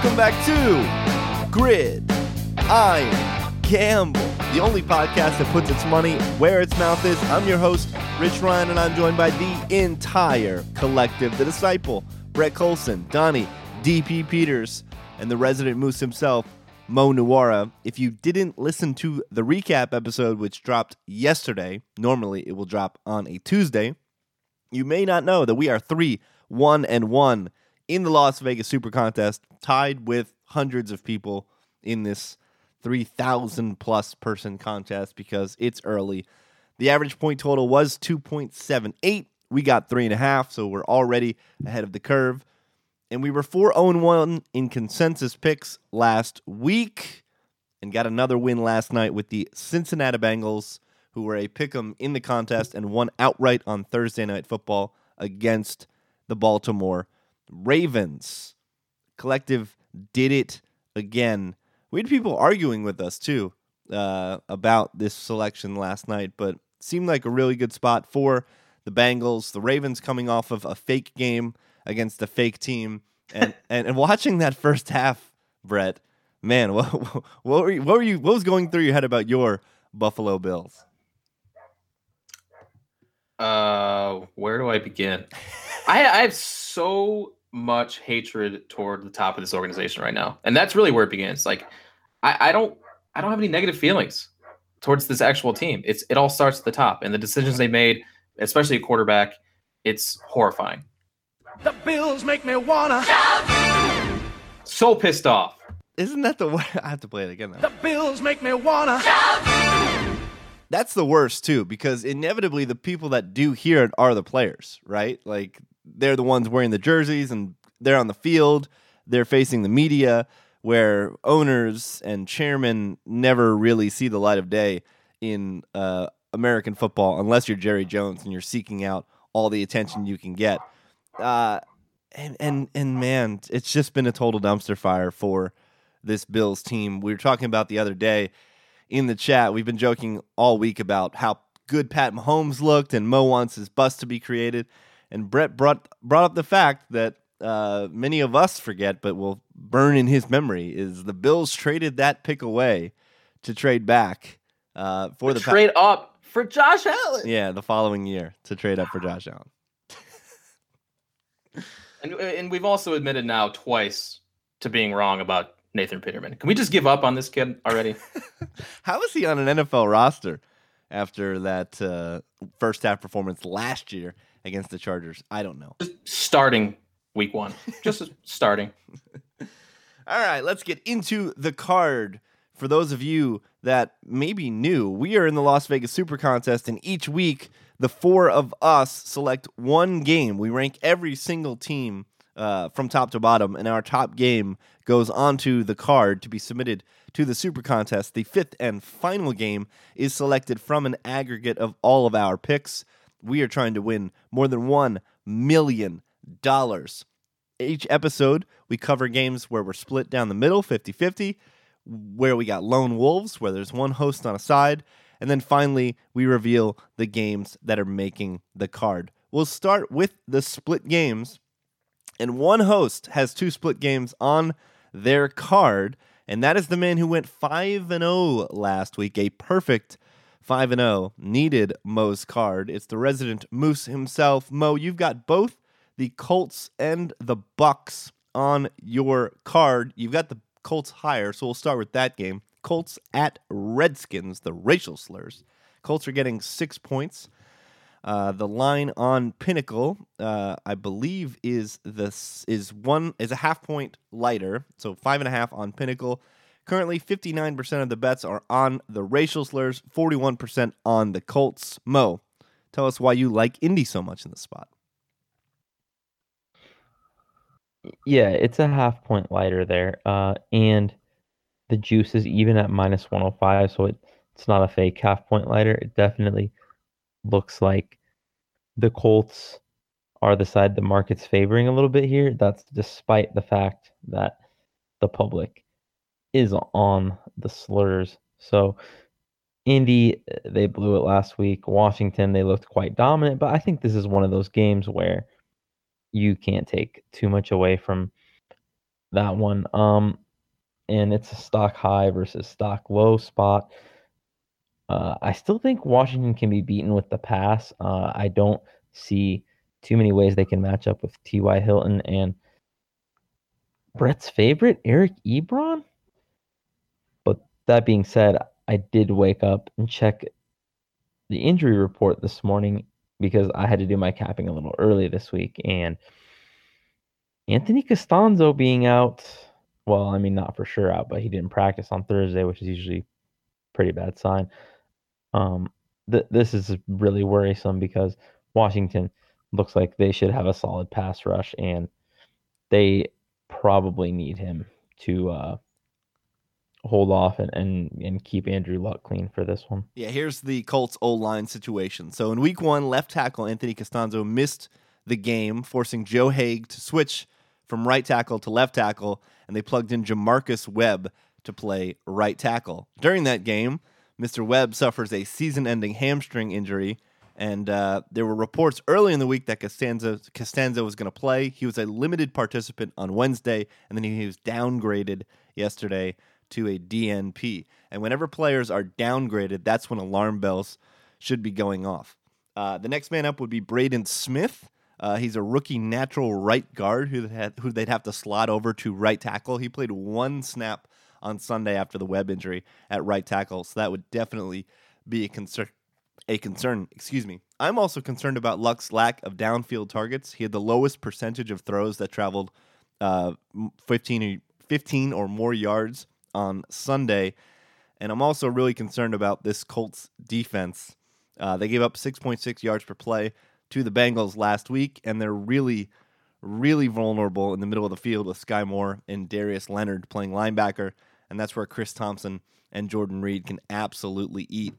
welcome back to Grid Iron Gamble, the only podcast that puts its money where its mouth is. I'm your host, Rich Ryan, and I'm joined by the entire collective, the disciple, Brett Colson, Donnie, DP Peters, and the resident moose himself, Mo Nuwara. If you didn't listen to the recap episode, which dropped yesterday, normally it will drop on a Tuesday, you may not know that we are 3 1 and 1 in the Las Vegas Super Contest, tied with hundreds of people in this 3,000 plus person contest because it's early. The average point total was 2.78. We got three and a half, so we're already ahead of the curve. And we were 4 0 1 in consensus picks last week and got another win last night with the Cincinnati Bengals, who were a pick 'em in the contest and won outright on Thursday Night Football against the Baltimore Ravens. Collective did it again. We had people arguing with us too uh, about this selection last night, but seemed like a really good spot for the Bengals. The Ravens coming off of a fake game against a fake team, and and, and watching that first half, Brett, man, what what were you, what were you what was going through your head about your Buffalo Bills? Uh, where do I begin? I, I have so much hatred toward the top of this organization right now, and that's really where it begins. Like, I, I don't, I don't have any negative feelings towards this actual team. It's it all starts at the top, and the decisions they made, especially a quarterback, it's horrifying. The Bills make me wanna. So pissed off. Isn't that the way? I have to play it again now. The Bills make me wanna. That's the worst too, because inevitably the people that do hear it are the players, right? Like they're the ones wearing the jerseys and they're on the field, they're facing the media, where owners and chairmen never really see the light of day in uh, American football unless you're Jerry Jones and you're seeking out all the attention you can get. Uh, and and and man, it's just been a total dumpster fire for this Bills team. We were talking about the other day in the chat. We've been joking all week about how good Pat Mahomes looked, and Mo wants his bust to be created. And Brett brought brought up the fact that uh, many of us forget, but will burn in his memory, is the Bills traded that pick away to trade back uh, for the trade up for Josh Allen. Yeah, the following year to trade up for Josh Allen. And, and we've also admitted now twice to being wrong about Nathan Peterman. Can we just give up on this kid already? How is he on an NFL roster after that uh, first half performance last year against the Chargers? I don't know. Just starting week one. Just starting. All right, let's get into the card. For those of you that maybe new, we are in the Las Vegas Super Contest, and each week the four of us select one game. We rank every single team uh, from top to bottom, and our top game goes onto the card to be submitted to the Super Contest. The fifth and final game is selected from an aggregate of all of our picks. We are trying to win more than $1 million. Each episode, we cover games where we're split down the middle, 50 50, where we got lone wolves, where there's one host on a side. And then finally, we reveal the games that are making the card. We'll start with the split games and one host has two split games on their card, and that is the man who went 5 and 0 last week, a perfect 5 and 0 needed Mo's card. It's the resident Moose himself. Mo, you've got both the Colts and the Bucks on your card. You've got the Colts higher, so we'll start with that game. Colts at Redskins, the racial slurs. Colts are getting 6 points. Uh, the line on Pinnacle, uh, I believe, is this is one is a half point lighter, so five and a half on Pinnacle. Currently, fifty nine percent of the bets are on the racial slurs, forty one percent on the Colts. Mo, tell us why you like Indy so much in this spot. Yeah, it's a half point lighter there, uh, and the juice is even at minus one hundred five, so it, it's not a fake half point lighter. It definitely looks like the Colts are the side the market's favoring a little bit here. That's despite the fact that the public is on the slurs. So Indy, they blew it last week. Washington, they looked quite dominant, but I think this is one of those games where you can't take too much away from that one. Um, and it's a stock high versus stock low spot. Uh, I still think Washington can be beaten with the pass. Uh, I don't see too many ways they can match up with T.Y. Hilton and Brett's favorite, Eric Ebron. That being said, I did wake up and check the injury report this morning because I had to do my capping a little early this week. And Anthony Castonzo being out, well, I mean, not for sure out, but he didn't practice on Thursday, which is usually pretty bad sign. Um, th- this is really worrisome because Washington looks like they should have a solid pass rush, and they probably need him to uh, hold off and, and and keep Andrew Luck clean for this one. Yeah, here's the Colts O line situation. So in week one, left tackle Anthony Castonzo missed the game, forcing Joe Haeg to switch from right tackle to left tackle, and they plugged in J'Marcus Webb to play right tackle. During that game, Mr. Webb suffers a season ending hamstring injury. And uh, there were reports early in the week that Costanza, Costanza was going to play. He was a limited participant on Wednesday, and then he was downgraded yesterday to a DNP. And whenever players are downgraded, that's when alarm bells should be going off. Uh, the next man up would be Braden Smith. Uh, he's a rookie natural right guard who, who they'd have to slot over to right tackle. He played one snap on Sunday after the Webb injury at right tackle, so that would definitely be a concern. A concern, excuse me. I'm also concerned about Luck's lack of downfield targets. He had the lowest percentage of throws that traveled uh, 15, 15 or more yards on Sunday. And I'm also really concerned about this Colts defense. Uh, they gave up 6.6 yards per play to the Bengals last week, and they're really, really vulnerable in the middle of the field with Skai Moore and Darius Leonard playing linebacker. And that's where Chris Thompson and Jordan Reed can absolutely eat.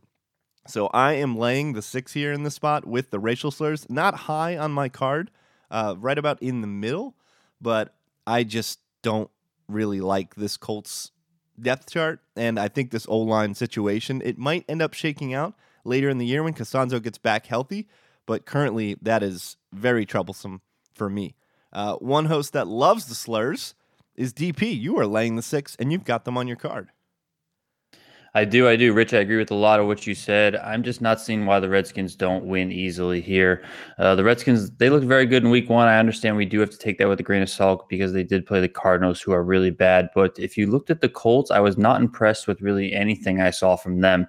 So I am laying the six here in the spot with the racial slurs. Not high on my card, uh, right about in the middle, but I just don't really like this Colts depth chart. And I think this O line situation, it might end up shaking out later in the year when Castonzo gets back healthy. But currently, that is very troublesome for me. Uh, one host that loves the slurs is DP. You are laying the six, and you've got them on your card. I do, I do. Rich, I agree with a lot of what you said. I'm just not seeing why the Redskins don't win easily here. Uh, the Redskins, they looked very good in week one. I understand we do have to take that with a grain of salt because they did play the Cardinals, who are really bad. But if you looked at the Colts, I was not impressed with really anything I saw from them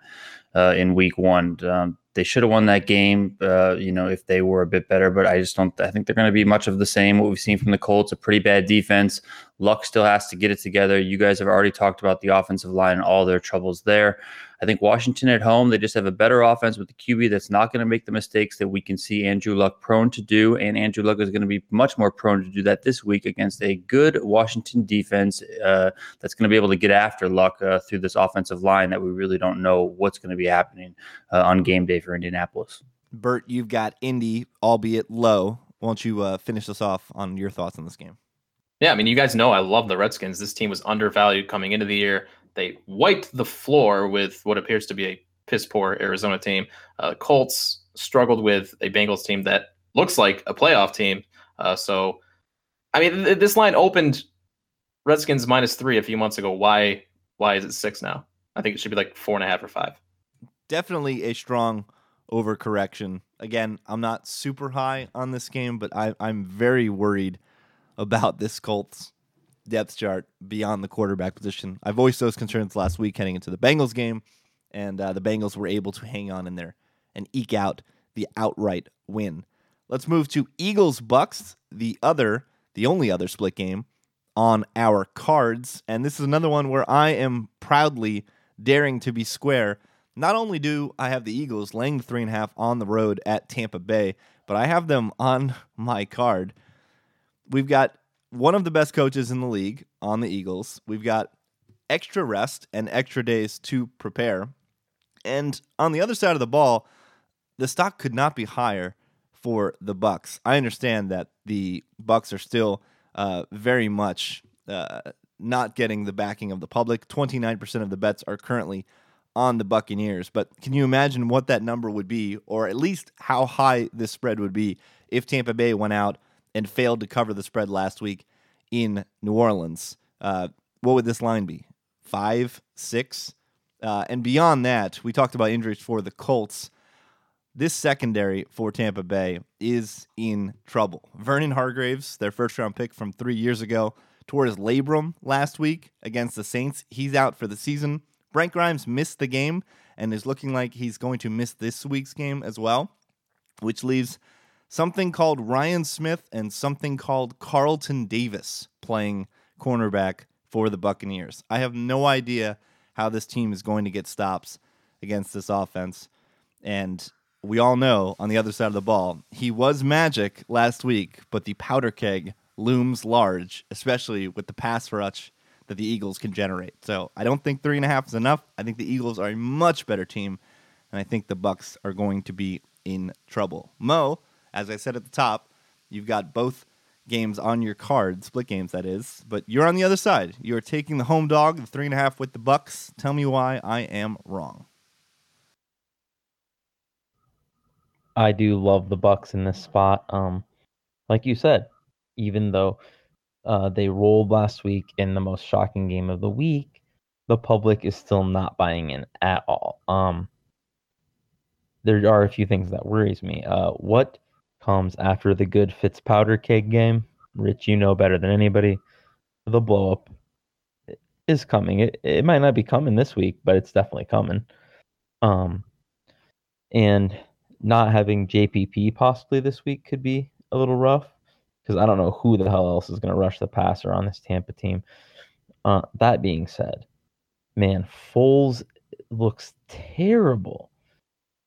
uh, in week one. Um, they should have won that game, uh, you know, if they were a bit better. But I just don't. I think they're going to be much of the same. What we've seen from the Colts, a pretty bad defense. Luck still has to get it together. You guys have already talked about the offensive line and all their troubles there. I think Washington at home, they just have a better offense with the QB that's not going to make the mistakes that we can see Andrew Luck prone to do. And Andrew Luck is going to be much more prone to do that this week against a good Washington defense uh, that's going to be able to get after Luck uh, through this offensive line that we really don't know what's going to be happening uh, on game day for Indianapolis. Bert, you've got Indy, albeit low. Why don't you uh, finish us off on your thoughts on this game? Yeah, I mean, you guys know I love the Redskins. This team was undervalued coming into the year. They wiped the floor with what appears to be a piss poor Arizona team. Uh, Colts struggled with a Bengals team that looks like a playoff team. Uh, so, I mean, th- this line opened Redskins minus three a few months ago. Why? Why is it six now? I think it should be like four and a half or five. Definitely a strong overcorrection. Again, I'm not super high on this game, but I, I'm very worried about this Colts depth chart beyond the quarterback position. I voiced those concerns last week heading into the Bengals game, and uh, the Bengals were able to hang on in there and eke out the outright win. Let's move to Eagles Bucks, the other, the only other split game on our cards. And this is another one where I am proudly daring to be square. Not only do I have the Eagles laying the three and a half on the road at Tampa Bay, but I have them on my card. We've got one of the best coaches in the league on the Eagles. We've got extra rest and extra days to prepare. And on the other side of the ball, the stock could not be higher for the Bucks. I understand that the Bucks are still uh, very much uh, not getting the backing of the public. 29% of the bets are currently on the Buccaneers, but can you imagine what that number would be or at least how high this spread would be if Tampa Bay went out and failed to cover the spread last week in New Orleans. Uh, what would this line be? Five, six? Uh, and beyond that, we talked about injuries for the Colts. This secondary for Tampa Bay is in trouble. Vernon Hargreaves, their first round pick from three years ago, tore his labrum last week against the Saints. He's out for the season. Brent Grimes missed the game and is looking like he's going to miss this week's game as well, which leaves something called Ryan Smith and something called Carlton Davis playing cornerback for the Buccaneers. I have no idea how this team is going to get stops against this offense. And we all know on the other side of the ball, he was magic last week, but the powder keg looms large, especially with the pass rush that the Eagles can generate. So I don't think three and a half is enough. I think the Eagles are a much better team, and I think the Bucks are going to be in trouble. Mo, as I said at the top, you've got both games on your card, split games that is, but you're on the other side. You're taking the home dog, the three and a half with the Bucks. Tell me why I am wrong. I do love the Bucks in this spot. Um, like you said, even though uh, they rolled last week in the most shocking game of the week, the public is still not buying in at all. Um, there are a few things that worries me. Uh, what comes after the good Fitz powder keg game? Rich, you know better than anybody. The blow up is coming. It it might not be coming this week, but it's definitely coming. Um, and not having JPP possibly this week could be a little rough because I don't know who the hell else is going to rush the passer on this Tampa team. Uh, that being said, man, Foles looks terrible.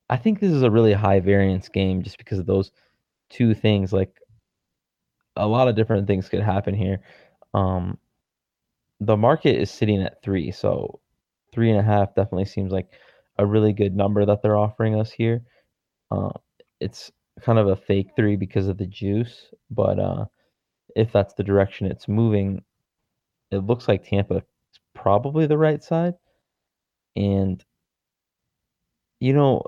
I think this is a really high variance game just because of those two things. Like a lot of different things could happen here. Um, the market is sitting at three, so three and a half definitely seems like a really good number that they're offering us here. Uh, it's kind of a fake three because of the juice, but uh, if that's the direction it's moving, it looks like Tampa is probably the right side. And you know,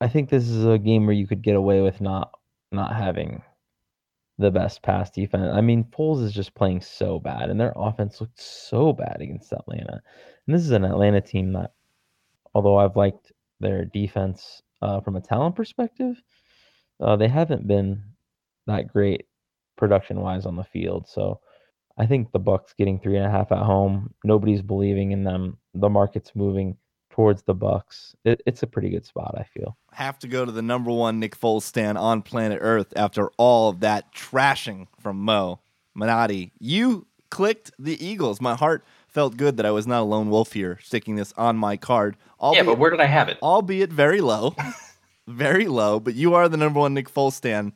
I think this is a game where you could get away with not not having the best pass defense. I mean, Foles is just playing so bad, and their offense looked so bad against Atlanta. And this is an Atlanta team that, although I've liked their defense uh, from a talent perspective, uh, they haven't been that great production wise on the field. So I think the Bucks getting three and a half at home. Nobody's believing in them. The market's moving towards the Bucks. It, it's a pretty good spot, I feel. Have to go to the number one Nick Foles stand on planet Earth after all of that trashing from Mo Minotti. You clicked the Eagles. My heart felt good that I was not a lone wolf here, sticking this on my card. yeah, but where did I have it? Albeit very low, very low. But you are the number one Nick Foles stand.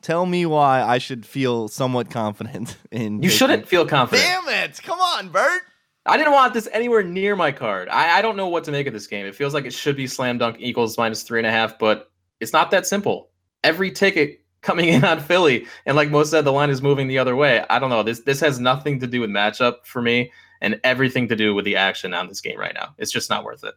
Tell me why I should feel somewhat confident in. You taking- shouldn't feel confident. Damn it! Come on, Bert. I didn't want this anywhere near my card. I, I don't know what to make of this game. It feels like it should be slam dunk Eagles minus three and a half, but it's not that simple. Every ticket coming in on Philly, and like most said, the line is moving the other way. I don't know. This this has nothing to do with matchup for me, and everything to do with the action on this game right now. It's just not worth it.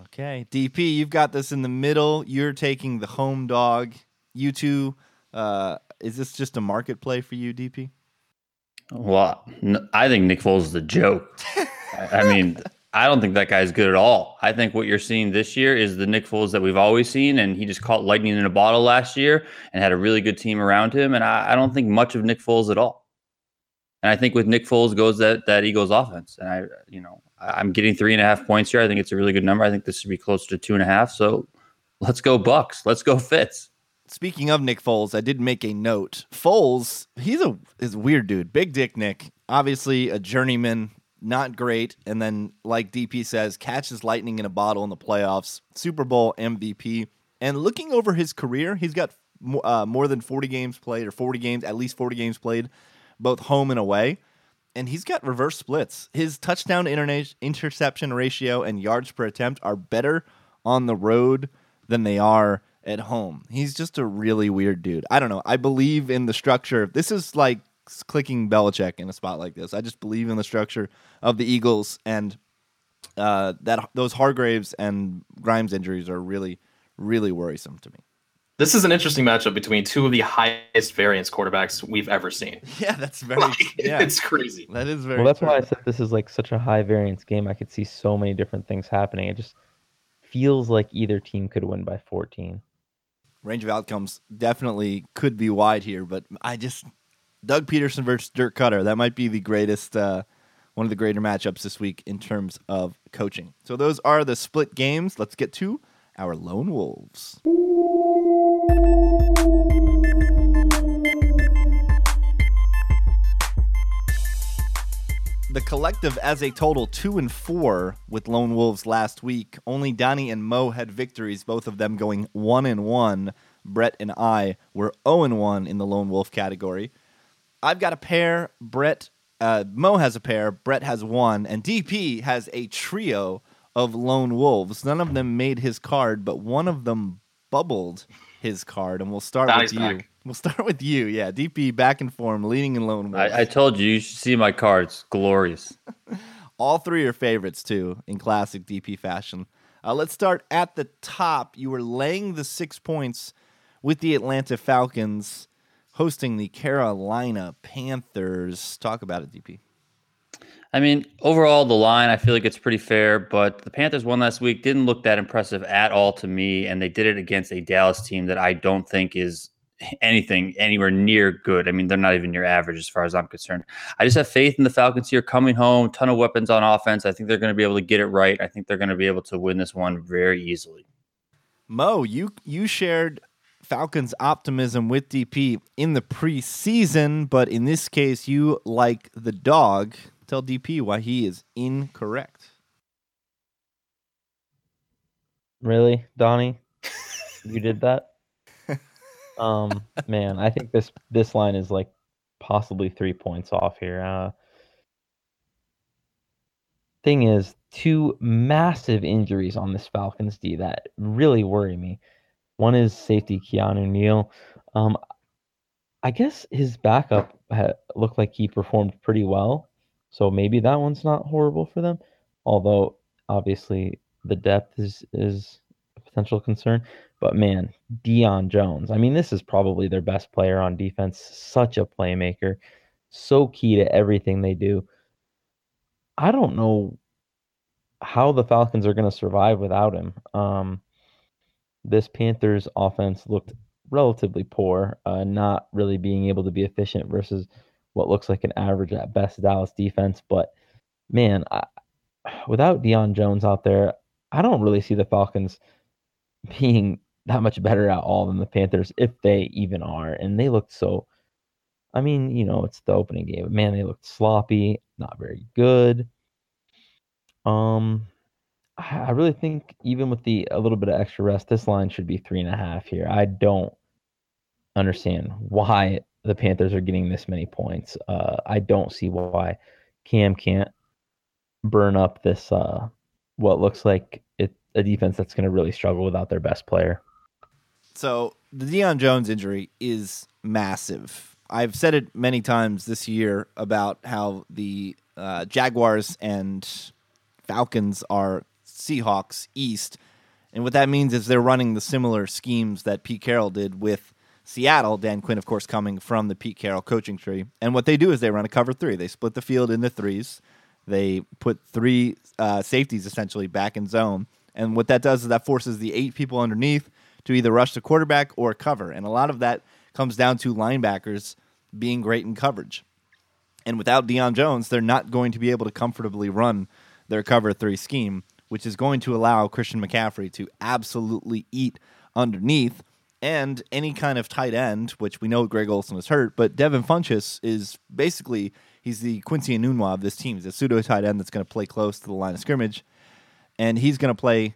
Okay, DP, you've got this in the middle. You're taking the home dog. You two, uh, is this just a market play for you, DP? Well, I think Nick Foles is a joke. I mean, I don't think that guy's good at all. I think what you're seeing this year is the Nick Foles that we've always seen, and he just caught lightning in a bottle last year and had a really good team around him. And I, I don't think much of Nick Foles at all. And I think with Nick Foles goes that that Eagles offense. And I, you know, I'm getting three and a half points here. I think it's a really good number. I think this should be closer to two and a half. So let's go Bucks. Let's go Fitz. Speaking of Nick Foles, I did make a note. Foles, he's a is a weird dude. Big dick Nick, obviously a journeyman, not great. And then, like DP says, catches lightning in a bottle in the playoffs, Super Bowl MVP. And looking over his career, he's got uh, more than 40 games played, or 40 games, at least 40 games played, both home and away. And he's got reverse splits. His touchdown interna- interception ratio and yards per attempt are better on the road than they are at home. He's just a really weird dude. I don't know. I believe in the structure. This is like clicking Belichick in a spot like this. I just believe in the structure of the Eagles and uh, that those Hargreaves and Grimes injuries are really, really worrisome to me. This is an interesting matchup between two of the highest variance quarterbacks we've ever seen. Yeah, that's very. Like, yeah, It's crazy. that is very. Well, that's true. why I said this is like such a high variance game. I could see so many different things happening. It just feels like either team could win by 14. Range of outcomes definitely could be wide here, but I just Doug Pederson versus Dirk Koetter. That might be the greatest, uh, one of the greater matchups this week in terms of coaching. So those are the split games. Let's get to our lone wolves. The collective as a total two and four with lone wolves last week. Only Donnie and Mo had victories, both of them going one and one. Brett and I were 0 and 1 in the lone wolf category. I've got a pair. Brett, uh, Mo has a pair. Brett has one, and DP has a trio of lone wolves. None of them made his card, but one of them bubbled his card. And we'll start Donnie's with you. back. We'll start with you. Yeah, DP back in form, leading in lone wolves. I, I told you you should see my cards. Glorious. All three are favorites too, in classic DP fashion. Uh, let's start at the top. You were laying the six points with the Atlanta Falcons, hosting the Carolina Panthers. Talk about it, DP. I mean, overall, the line, I feel like it's pretty fair, but the Panthers won last week. Didn't look that impressive at all to me, and they did it against a Dallas team that I don't think is anything anywhere near good. I mean, they're not even near average as far as I'm concerned. I just have faith in the Falcons here coming home, ton of weapons on offense. I think they're going to be able to get it right. I think they're going to be able to win this one very easily. Mo, you you shared Falcons optimism with DP in the preseason, but in this case, you like the dog. Tell DP why he is incorrect. Really, Donnie? you did that? Um, man, I think this this line is like possibly three points off here. Uh, thing is, two massive injuries on this Falcons D that really worry me. One is safety Keanu Neal. Um, I guess his backup looked like he performed pretty well, so maybe that one's not horrible for them. Although obviously the depth is is potential concern. But man, Deion Jones. I mean, this is probably their best player on defense. Such a playmaker, so key to everything they do. I don't know how the Falcons are going to survive without him. Um, this Panthers offense looked relatively poor, uh, not really being able to be efficient versus what looks like an average at best Dallas defense. But man, I, without Deion Jones out there, I don't really see the Falcons being that much better at all than the Panthers, if they even are. And they looked so. I mean, you know, it's the opening game, but man, they looked sloppy, not very good. Um, I really think even with the a little bit of extra rest, this line should be three and a half here. I don't understand why the Panthers are getting this many points. Uh, I don't see why Cam can't burn up this uh, what looks like it a defense that's going to really struggle without their best player. So the Deion Jones injury is massive. I've said it many times this year about how the uh, Jaguars and Falcons are Seahawks East, and what that means is they're running the similar schemes that Pete Carroll did with Seattle. Dan Quinn, of course, coming from the Pete Carroll coaching tree, and what they do is they run a cover three. They split the field into threes. They put three uh, safeties essentially back in zone, and what that does is that forces the eight people underneath to either rush the quarterback or cover. And a lot of that comes down to linebackers being great in coverage. And without Deion Jones, they're not going to be able to comfortably run their cover three scheme, which is going to allow Christian McCaffrey to absolutely eat underneath. And any kind of tight end, which we know Greg Olsen is hurt, but Devin Funchess is basically he's the Quincy Enunwa of this team. He's a pseudo tight end that's going to play close to the line of scrimmage, and he's going to play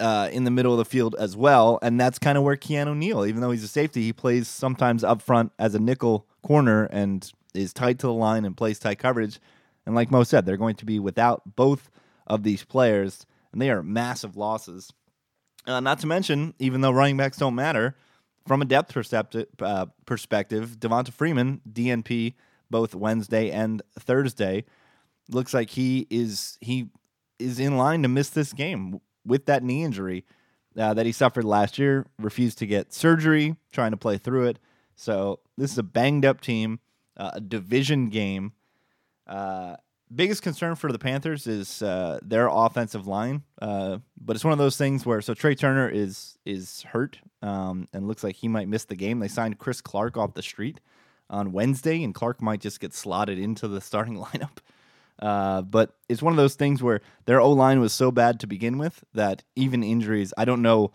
uh, in the middle of the field as well. And that's kind of where Keanu Neal, even though he's a safety, he plays sometimes up front as a nickel corner and is tight to the line and plays tight coverage. And like Mo said, they're going to be without both of these players, and they are massive losses. Uh, not to mention, even though running backs don't matter, from a depth percepti- uh, perspective, Devonta Freeman, DNP, both Wednesday and Thursday, looks like he is he is in line to miss this game with that knee injury. uh, that he suffered last year, refused to get surgery, trying to play through it. So this is a banged up team, uh, a division game. Uh, biggest concern for the Panthers is uh, their offensive line, uh, but it's one of those things where so Trai Turner is is hurt um, and looks like he might miss the game. They signed Chris Clark off the street on Wednesday, and Clark might just get slotted into the starting lineup. Uh, but it's one of those things where their O line was so bad to begin with that even injuries, I don't know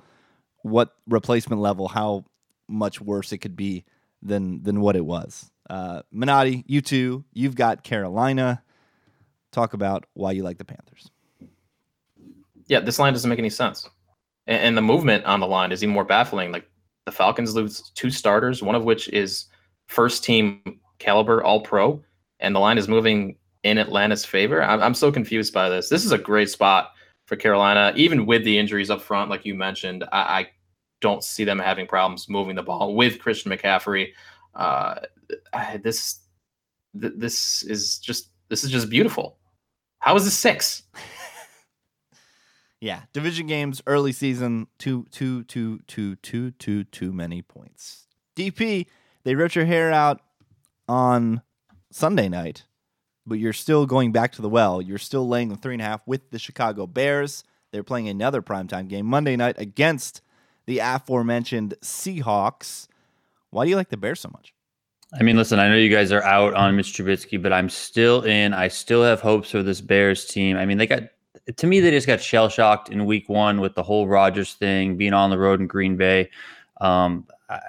what replacement level, how much worse it could be than than what it was. Uh, Minotti, you too. You've got Carolina. Talk about why you like the Panthers. Yeah, this line doesn't make any sense, and, and the movement on the line is even more baffling. Like the Falcons lose two starters, one of which is first team caliber All Pro, and the line is moving in Atlanta's favor. I'm, I'm so confused by this. This is a great spot for Carolina, even with the injuries up front, like you mentioned. I, I don't see them having problems moving the ball with Christian McCaffrey. Uh, I, this th- this is just this is just beautiful. How is this six? Yeah, division games, early season, too, too, too, too, too, too, too many points. DP, they ripped your hair out on Sunday night, but you're still going back to the well. You're still laying the three and a half with the Chicago Bears. They're playing another primetime game Monday night against the aforementioned Seahawks. Why do you like the Bears so much? I mean, listen, I know you guys are out on Mitch Trubisky, but I'm still in. I still have hopes for this Bears team. I mean, they got to me, they just got shell shocked in week one with the whole Rodgers thing, being on the road in Green Bay. Um, I,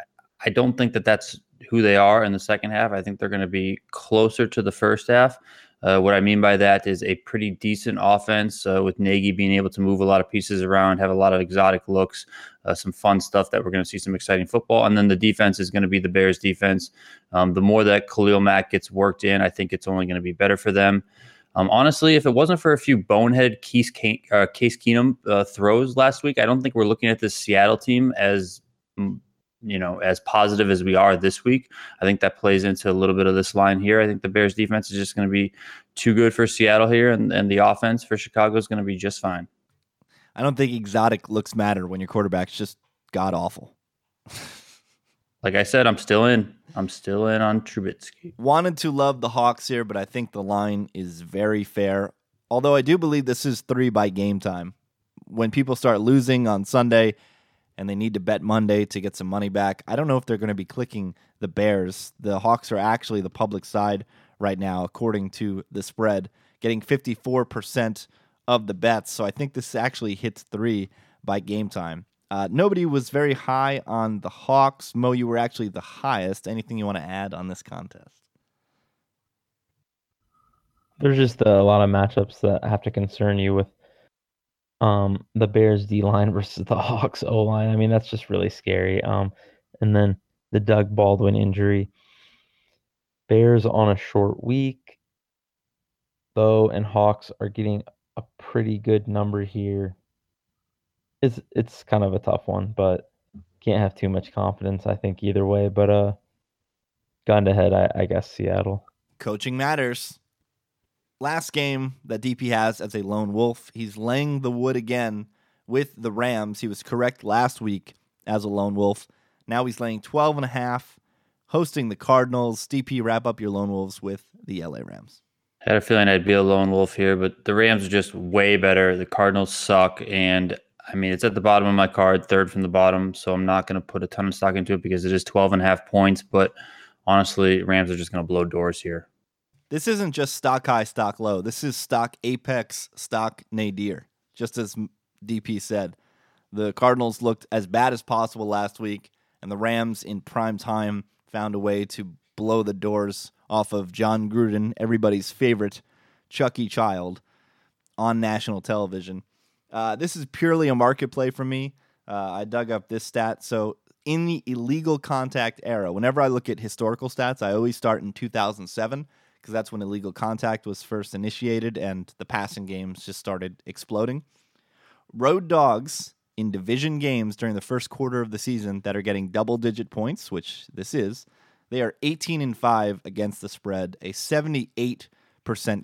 I don't think that that's who they are in the second half. I think they're going to be closer to the first half. Uh, what I mean by that is a pretty decent offense uh, with Nagy being able to move a lot of pieces around, have a lot of exotic looks, uh, some fun stuff that we're going to see some exciting football. And then the defense is going to be the Bears defense. Um, the more that Khalil Mack gets worked in, I think it's only going to be better for them. Um, honestly, if it wasn't for a few bonehead Case, uh, Case Keenum uh, throws last week, I don't think we're looking at this Seattle team as you know as positive as we are this week. I think that plays into a little bit of this line here. I think the Bears defense is just going to be too good for Seattle here, and, and the offense for Chicago is going to be just fine. I don't think exotic looks matter when your quarterback's just god awful. like I said, I'm still in. I'm still in on Trubisky. Wanted to love the Hawks here, but I think the line is very fair. Although I do believe this is three by game time. When people start losing on Sunday and they need to bet Monday to get some money back, I don't know if they're going to be clicking the Bears. The Hawks are actually the public side right now, according to the spread, getting 54% of the bets. So I think this actually hits three by game time. Uh, nobody was very high on the Hawks. Mo, you were actually the highest. Anything you want to add on this contest? There's just a lot of matchups that have to concern you with um, the Bears D line versus the Hawks O line. I mean, that's just really scary. Um, and then the Doug Baldwin injury. Bears on a short week, though, and Hawks are getting a pretty good number here it's it's kind of a tough one, but can't have too much confidence. I think either way, but uh, gun to head, I, I guess Seattle. Coaching matters. Last game that DP has as a lone wolf, he's laying the wood again with the Rams. He was correct last week as a lone wolf. Now he's laying 12 and a half, hosting the Cardinals. DP, wrap up your lone wolves with the LA Rams. I had a feeling I'd be a lone wolf here, but the Rams are just way better. The Cardinals suck, and I mean, it's at the bottom of my card, third from the bottom. So I'm not going to put a ton of stock into it because it is 12 and a half points. But honestly, Rams are just going to blow doors here. This isn't just stock high, stock low. This is stock apex, stock nadir. Just as DP said, the Cardinals looked as bad as possible last week, and the Rams in prime time found a way to blow the doors off of Jon Gruden, everybody's favorite Chucky child, on national television. Uh, this is purely a market play for me. Uh, I dug up this stat. So, in the illegal contact era, whenever I look at historical stats, I always start in 2007 because that's when illegal contact was first initiated and the passing games just started exploding. Road dogs in division games during the first quarter of the season that are getting double digit points, which this is, they are 18 and 5 against the spread, a 78%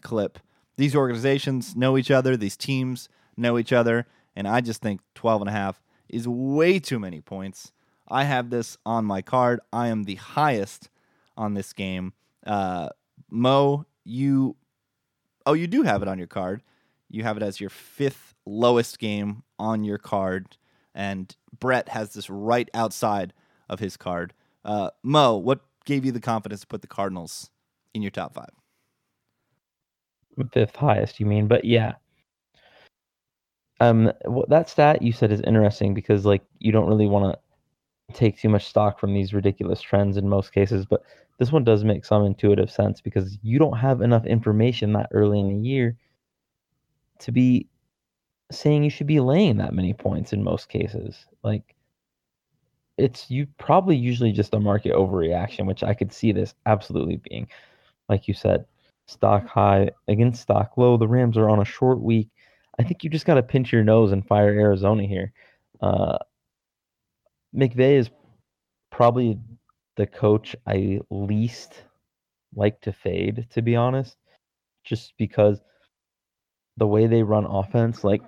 clip. These organizations know each other, these teams know each other, and I just think 12 and a half is way too many points. I have this on my card. I am the highest on this game. Uh, Mo, you, oh, you do have it on your card. You have it as your fifth lowest game on your card, and Brett has this right outside of his card. Uh, Mo, what gave you the confidence to put the Cardinals in your top five? Fifth highest, you mean? But yeah. Um, that stat you said is interesting because like you don't really want to take too much stock from these ridiculous trends in most cases, but this one does make some intuitive sense because you don't have enough information that early in the year to be saying you should be laying that many points in most cases. Like it's you probably usually just a market overreaction, which I could see this absolutely being. Like you said, stock high against stock low. The Rams are on a short week. I think you just got to pinch your nose and fire Arizona here. Uh, McVay is probably the coach I least like to fade, to be honest, just because the way they run offense, like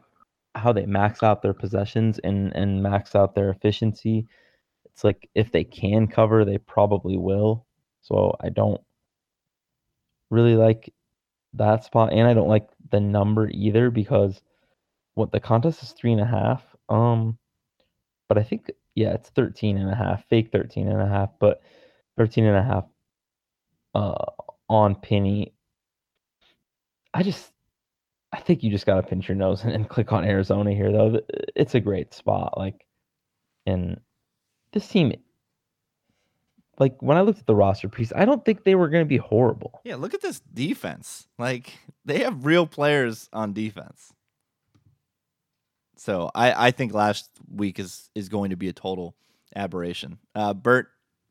how they max out their possessions and and max out their efficiency. It's like if they can cover, they probably will. So I don't really like that spot, and I don't like the number either because what the contest is three and a half. Um, but I think yeah, it's 13 and a half, fake 13 and a half, but 13 and a half uh on penny. I just I think you just got to pinch your nose and, and click on Arizona here, though. It's a great spot. Like, and this team, like when I looked at the roster piece, I don't think they were going to be horrible. Yeah, look at this defense. Like they have real players on defense. So I, I think last week is is going to be a total aberration. Uh, Bert,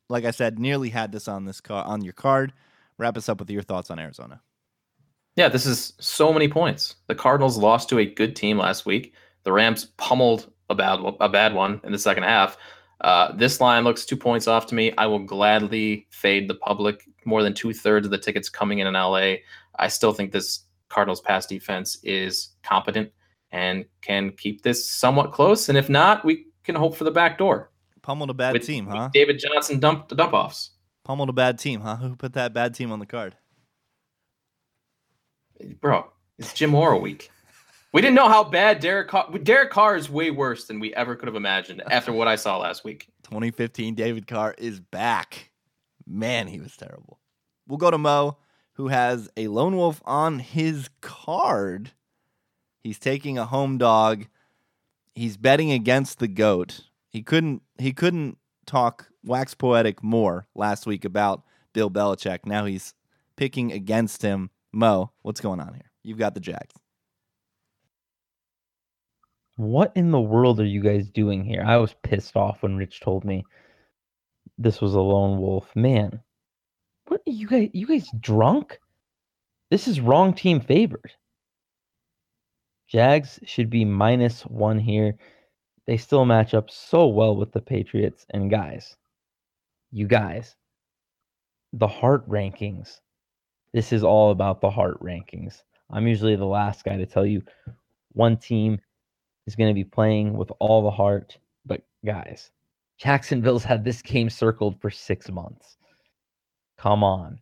like I said, nearly had this on this car on your card. Wrap us up with your thoughts on Arizona. Yeah, this is so many points. The Cardinals lost to a good team last week. The Rams pummeled a bad a bad one in the second half. Uh, this line looks two points off to me. I will gladly fade the public. More than two thirds of the tickets coming in in LA. I still think this Cardinals pass defense is competent and can keep this somewhat close. And if not, we can hope for the back door Pummeled a bad with, team, huh? David Johnson dump the dump offs. Pummeled a bad team, huh? Who put that bad team on the card? Bro, it's Jim Mora week. We didn't know how bad Derek Carr. Derek Carr is way worse than we ever could have imagined after what I saw last week. 2015 David Carr is back. Man, he was terrible. We'll go to Mo, who has a lone wolf on his card. He's taking a home dog. He's betting against the goat. He couldn't he couldn't talk wax poetic more last week about Bill Belichick. Now he's picking against him. Mo, what's going on here? You've got the Jags. What in the world are you guys doing here? I was pissed off when Rich told me this was a lone wolf. Man, what are you guys? You guys drunk? This is wrong team favored. Jags should be minus one here. They still match up so well with the Patriots. And guys, you guys, the heart rankings. This is all about the heart rankings. I'm usually the last guy to tell you one team is going to be playing with all the heart. But guys, Jacksonville's had this game circled for six months. Come on.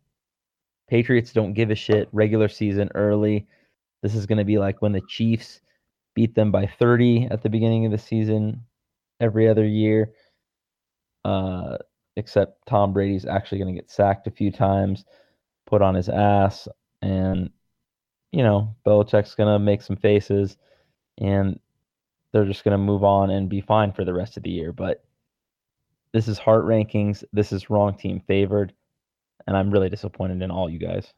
Patriots don't give a shit. Regular season early. This is going to be like when the Chiefs beat them by 30 at the beginning of the season every other year. Uh, except Tom Brady's actually going to get sacked a few times, put on his ass, and you know Belichick's going to make some faces, and they're just going to move on and be fine for the rest of the year. But this is heart rankings. This is wrong team favored, and I'm really disappointed in all you guys.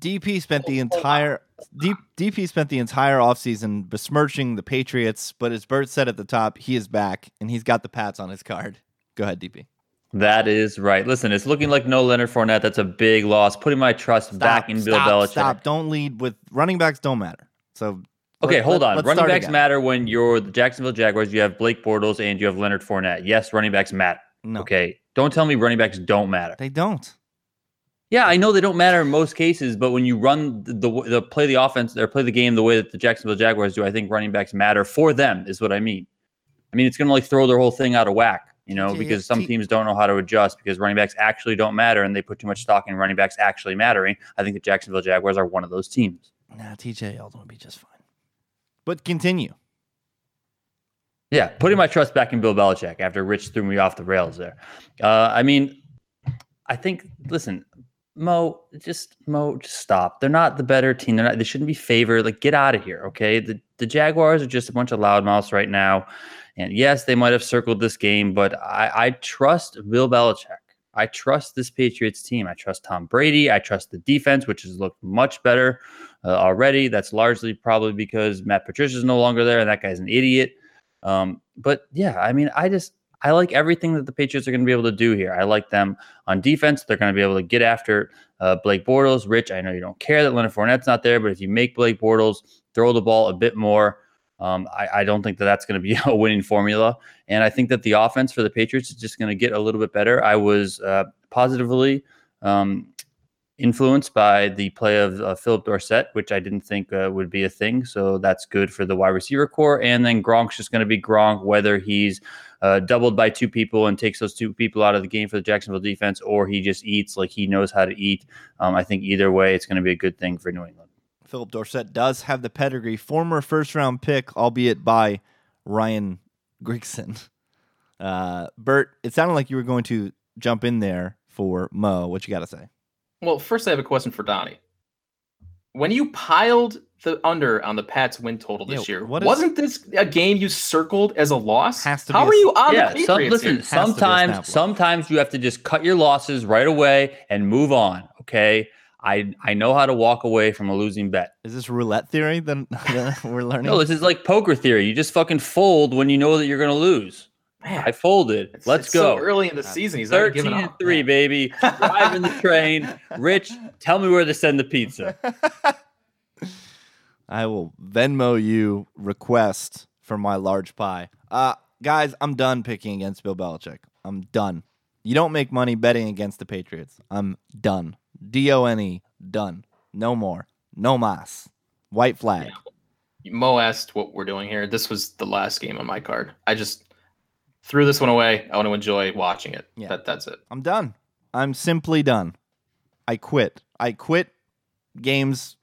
DP spent the oh, oh, entire D, DP spent the entire offseason besmirching the Patriots, but as Bert said at the top, he is back and he's got the Pats on his card. Go ahead, DP. That is right. Listen, it's looking like no Leonard Fournette. That's a big loss. Putting my trust back in Bill stop, Belichick. Stop. Don't lead with running backs. Don't matter. So Okay, let- hold on. running backs again. matter when you're the Jacksonville Jaguars. You have Blake Bortles and you have Leonard Fournette. Yes, running backs matter. No, Okay, don't tell me running backs don't matter. they don't. Yeah, I know they don't matter in most cases, but when you run the, the, the play the offense or play the game the way that the Jacksonville Jaguars do, I think running backs matter for them. Is what I mean. I mean, it's going to like throw their whole thing out of whack. You know, because some teams don't know how to adjust because running backs actually don't matter and they put too much stock in running backs actually mattering. I think the Jacksonville Jaguars are one of those teams. Nah, TJ Yeldon will be just fine. But continue. Yeah, putting my trust back in Bill Belichick after Rich threw me off the rails there. Uh, I mean, I think. Listen, Mo, just Mo, just stop. They're not the better team. They're not. They shouldn't be favored. Like, get out of here, okay? The the Jaguars are just a bunch of loudmouths right now. And yes, they might have circled this game, but I, I trust Bill Belichick. I trust this Patriots team. I trust Tom Brady. I trust the defense, which has looked much better uh, already. That's largely probably because Matt Patricia is no longer there, and that guy's an idiot. Um, but yeah, I mean, I just I like everything that the Patriots are going to be able to do here. I like them on defense. They're going to be able to get after uh, Blake Bortles. Rich, I know you don't care that Leonard Fournette's not there, but if you make Blake Bortles throw the ball a bit more, um, I, I don't think that that's going to be a winning formula. And I think that the offense for the Patriots is just going to get a little bit better. I was uh, positively um, influenced by the play of uh, Phillip Dorsett, which I didn't think uh, would be a thing. So that's good for the wide receiver corps. And then Gronk's just going to be Gronk, whether he's uh, doubled by two people and takes those two people out of the game for the Jacksonville defense, or he just eats like he knows how to eat. Um, I think either way, it's going to be a good thing for New England. Phillip Dorsett does have the pedigree, former first round pick, albeit by Ryan Grigson. Uh, Bert, it sounded like you were going to jump in there for Mo. What you got to say? Well, first I have a question for Donnie. When you piled the under on the Pats win total this Yeah, year, what is- wasn't this a game you circled as a loss? Has to be How a are you on yeah, the some, listen. here? Has to be a snap Sometimes, sometimes you have to just cut your losses right away and move on. Okay, I I know how to walk away from a losing bet. Is this roulette theory then that we're learning? No, this is like poker theory. You just fucking fold when you know that you're going to lose. Man, I folded. it's- Let's it's go. So early in the season, he's 13 given and up. 3, baby. Driving the train. Rich, tell me where to send the pizza. I will Venmo you request for my large pie. Uh guys, I'm done picking against Bill Belichick. I'm done. You don't make money betting against the Patriots. I'm done. D O N E. Done. No more. No mas. White flag. Mo asked what we're doing here. This was the last game on my card. I just threw this one away. I want to enjoy watching it. Yeah. That, that's it. I'm done. I'm simply done. I quit. I quit games,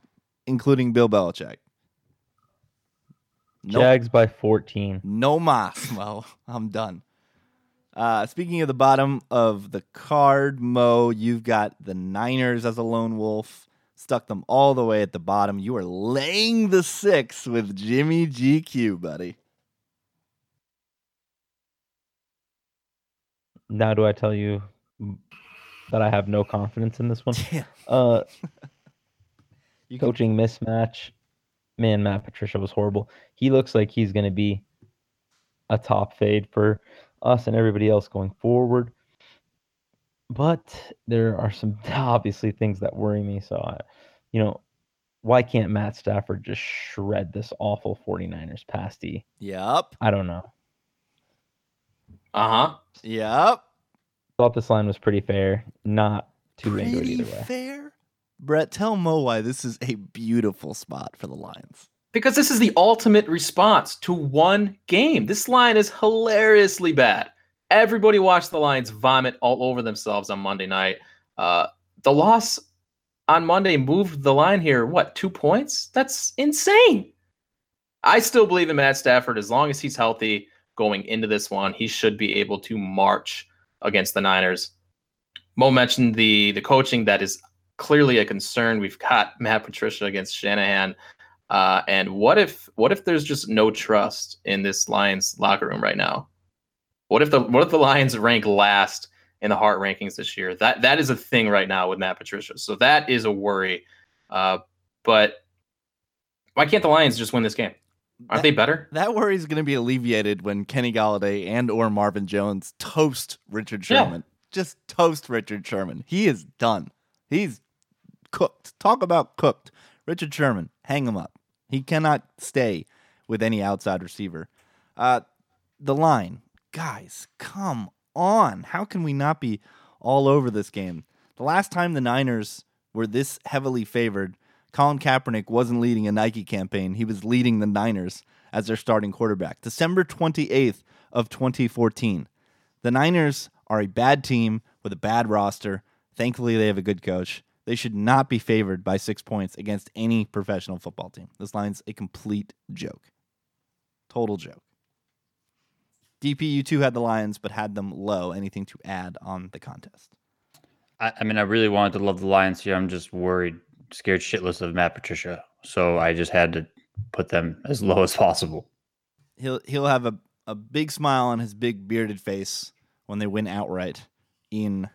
including Bill Belichick. No, Jags by 14. no mas, Mo. I'm done. Uh, speaking of the bottom of the card, Mo, you've got the Niners as a lone wolf. Stuck them all the way at the bottom. You are laying the six with Jimmy GQ, buddy. Now, do I tell you that I have no confidence in this one? Yeah. Uh, You can- coaching mismatch. Man, Matt Patricia was horrible. He looks like he's going to be a top fade for us and everybody else going forward. But there are some obviously things that worry me. So, I, you know, why can't Matt Stafford just shred this awful 49ers pass D? Yep. I don't know. Uh huh. Yep. Thought this line was pretty fair. Not too into it either way. fair. Brett, tell Mo why this is a beautiful spot for the Lions. Because this is the ultimate response to one game. This line is hilariously bad. Everybody watched the Lions vomit all over themselves on Monday night. Uh, the loss on Monday moved the line here, what, two points? That's insane. I still believe in Matt Stafford as long as he's healthy going into this one. He should be able to march against the Niners. Mo mentioned the the coaching that is clearly a concern. We've got Matt Patricia against Shanahan. Uh, and what if what if there's just no trust in this Lions locker room right now? What if the what if the Lions rank last in the heart rankings this year? That that is a thing right now with Matt Patricia. So that is a worry. Uh, but why can't the Lions just win this game? Aren't they better? That worry is going to be alleviated when Kenny Golladay and or Marvin Jones toast Richard Yeah. Sherman. Just toast Richard Sherman. He is done. He's cooked. Talk about cooked. Richard Sherman, hang him up. He cannot stay with any outside receiver. Uh, the line, guys, come on. How can we not be all over this game? The last time the Niners were this heavily favored, Colin Kaepernick wasn't leading a Nike campaign. He was leading the Niners. as their starting quarterback. December 28th of 2014. The Niners are a bad team with a bad roster. Thankfully, they have a good coach. They should not be favored by six points against any professional football team. This line's a complete joke. Total joke. DP, you two had the Lions, but had them low. Anything to add on the contest? I, I mean, I really wanted to love the Lions here. I'm just worried, scared shitless of Matt Patricia. So I just had to put them as low as possible. He'll he'll have a, a big smile on his big bearded face when they win outright in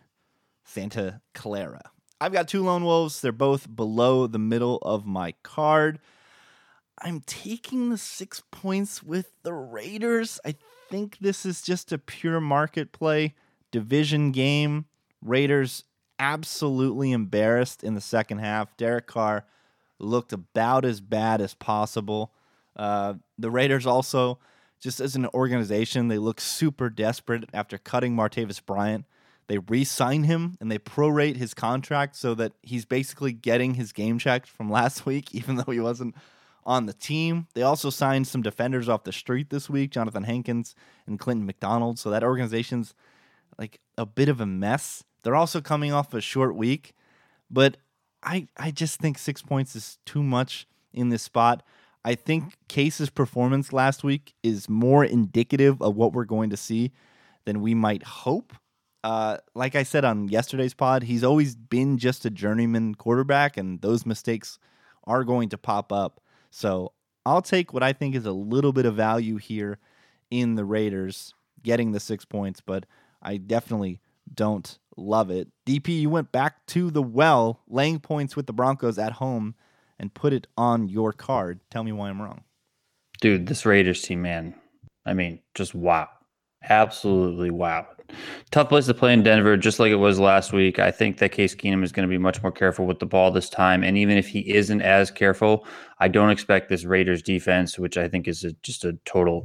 Santa Clara. I've got two lone wolves. They're both below the middle of my card. I'm taking the six points with the Raiders. I think this is just a pure market play, division game. Raiders absolutely embarrassed in the second half. Derek Carr looked about as bad as possible. Uh, the Raiders also, just as an organization, they look super desperate after cutting Martavis Bryant. They re-sign him and they prorate his contract so that he's basically getting his game check from last week, even though he wasn't on the team. They also signed some defenders off the street this week, Johnathan Hankins and Clinton McDonald. So that organization's like a bit of a mess. They're also coming off a short week, but I I just think six points is too much in this spot. I think Case's performance last week is more indicative of what we're going to see than we might hope. Uh, like I said on yesterday's pod, he's always been just a journeyman quarterback, and those mistakes are going to pop up. So I'll take what I think is a little bit of value here in the Raiders getting the six points, but I definitely don't love it. DP, you went back to the well, laying points with the Broncos at home, and put it on your card. Tell me why I'm wrong. Dude, this Raiders team, man. I mean, just wow. Absolutely wow. Tough place to play in Denver, just like it was last week. I think that Case Keenum is going to be much more careful with the ball this time. And even if he isn't as careful, I don't expect this Raiders defense, which I think is a, just a total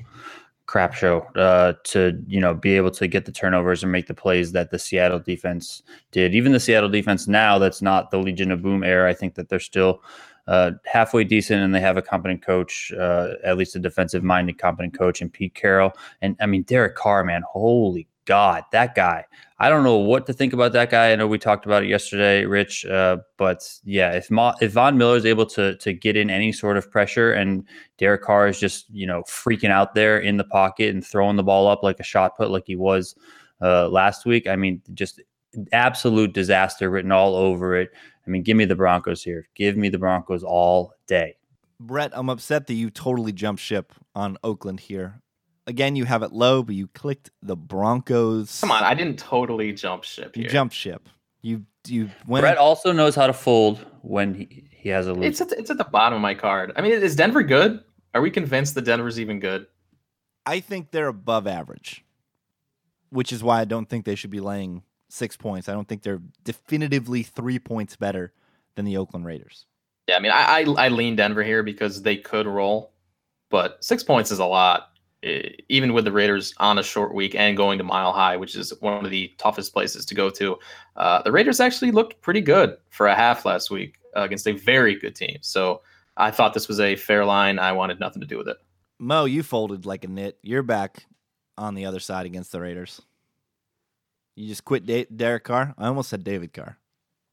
crap show, uh, to you know be able to get the turnovers and make the plays that the Seattle defense did. Even the Seattle defense now, that's not the Legion of Boom era. I think that they're still uh, halfway decent, and they have a competent coach, uh, at least a defensive minded, competent coach, and Pete Carroll. And I mean, Derek Carr, man, holy God, that guy. I don't know what to think about that guy. I know we talked about it yesterday, Rich. Uh, but yeah, if Ma- if Von Miller is able to to get in any sort of pressure, and Derek Carr is just you know freaking out there in the pocket and throwing the ball up like a shot put, like he was uh, last week. I mean, just absolute disaster written all over it. I mean, give me the Broncos here. Give me the Broncos all day. Brett, I'm upset that you totally jumped ship on Oakland here. Again, you have it low, but you clicked the Broncos. Come on, I didn't totally jump ship You here. jumped ship. You you went. Brett also knows how to fold when he, he has a lead. It's at, the, it's at the bottom of my card. I mean, is Denver good? Are we convinced that Denver's even good? I think they're above average, which is why I don't think they should be laying six points. I don't think they're definitively three points better than the Oakland Raiders. Yeah, I mean, I, I I lean Denver here because they could roll, but six points is a lot, even with the Raiders on a short week and going to Mile High, which is one of the toughest places to go to. Uh, the Raiders actually looked pretty good for a half last week uh, against a very good team. So I thought this was a fair line. I wanted nothing to do with it. Mo, you folded like a nit. You're back on the other side against the Raiders. You just quit da- Derek Carr. I almost said David Carr.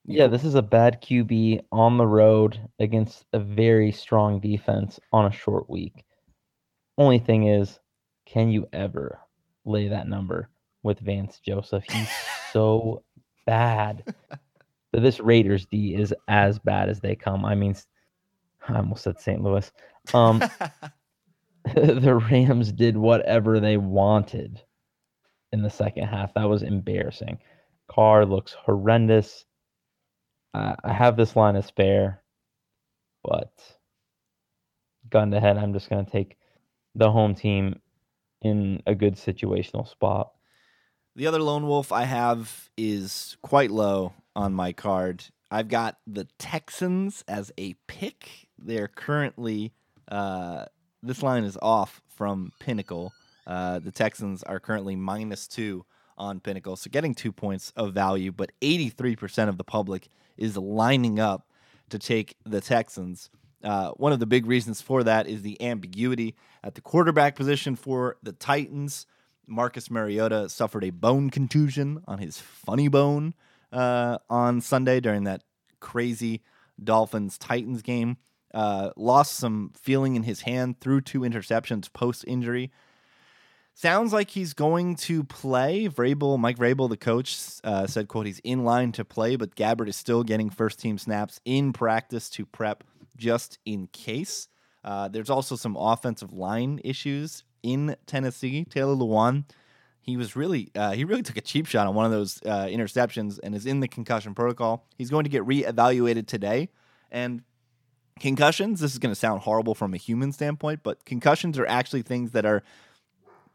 Yeah, this is a bad QB on the road against a very strong defense on a short week. Only thing is, can you ever lay that number with Vance Joseph? He's so bad. But this Raiders D is as bad as they come. I mean, I almost said St. Louis. Um, the Rams did whatever they wanted in the second half. That was embarrassing. Carr looks horrendous. Uh, I have this line as spare, but gun to head, I'm just going to take the home team in a good situational spot. The other lone wolf I have is quite low on my card. I've got the Texans as a pick. They're currently uh, this line is off from Pinnacle. Uh, the Texans are currently minus two on Pinnacle, so getting two points of value. But 83% of the public is lining up to take the Texans Uh, one of the big reasons for that is the ambiguity at the quarterback position for the Titans. Marcus Mariota suffered a bone contusion on his funny bone uh, on Sunday during that crazy Dolphins Titans game. Uh, lost some feeling in his hand, threw two interceptions post injury. Sounds like he's going to play. Vrabel, Mike Vrabel, the coach, uh, said, "quote He's in line to play, but Gabbert is still getting first team snaps in practice to prep just in case." Uh, there's also some offensive line issues in Tennessee. Taylor Lewan, he was really uh, he really took a cheap shot on one of those uh, interceptions and is in the concussion protocol. He's going to get reevaluated today, and concussions. This is going to sound horrible from a human standpoint, but concussions are actually things that are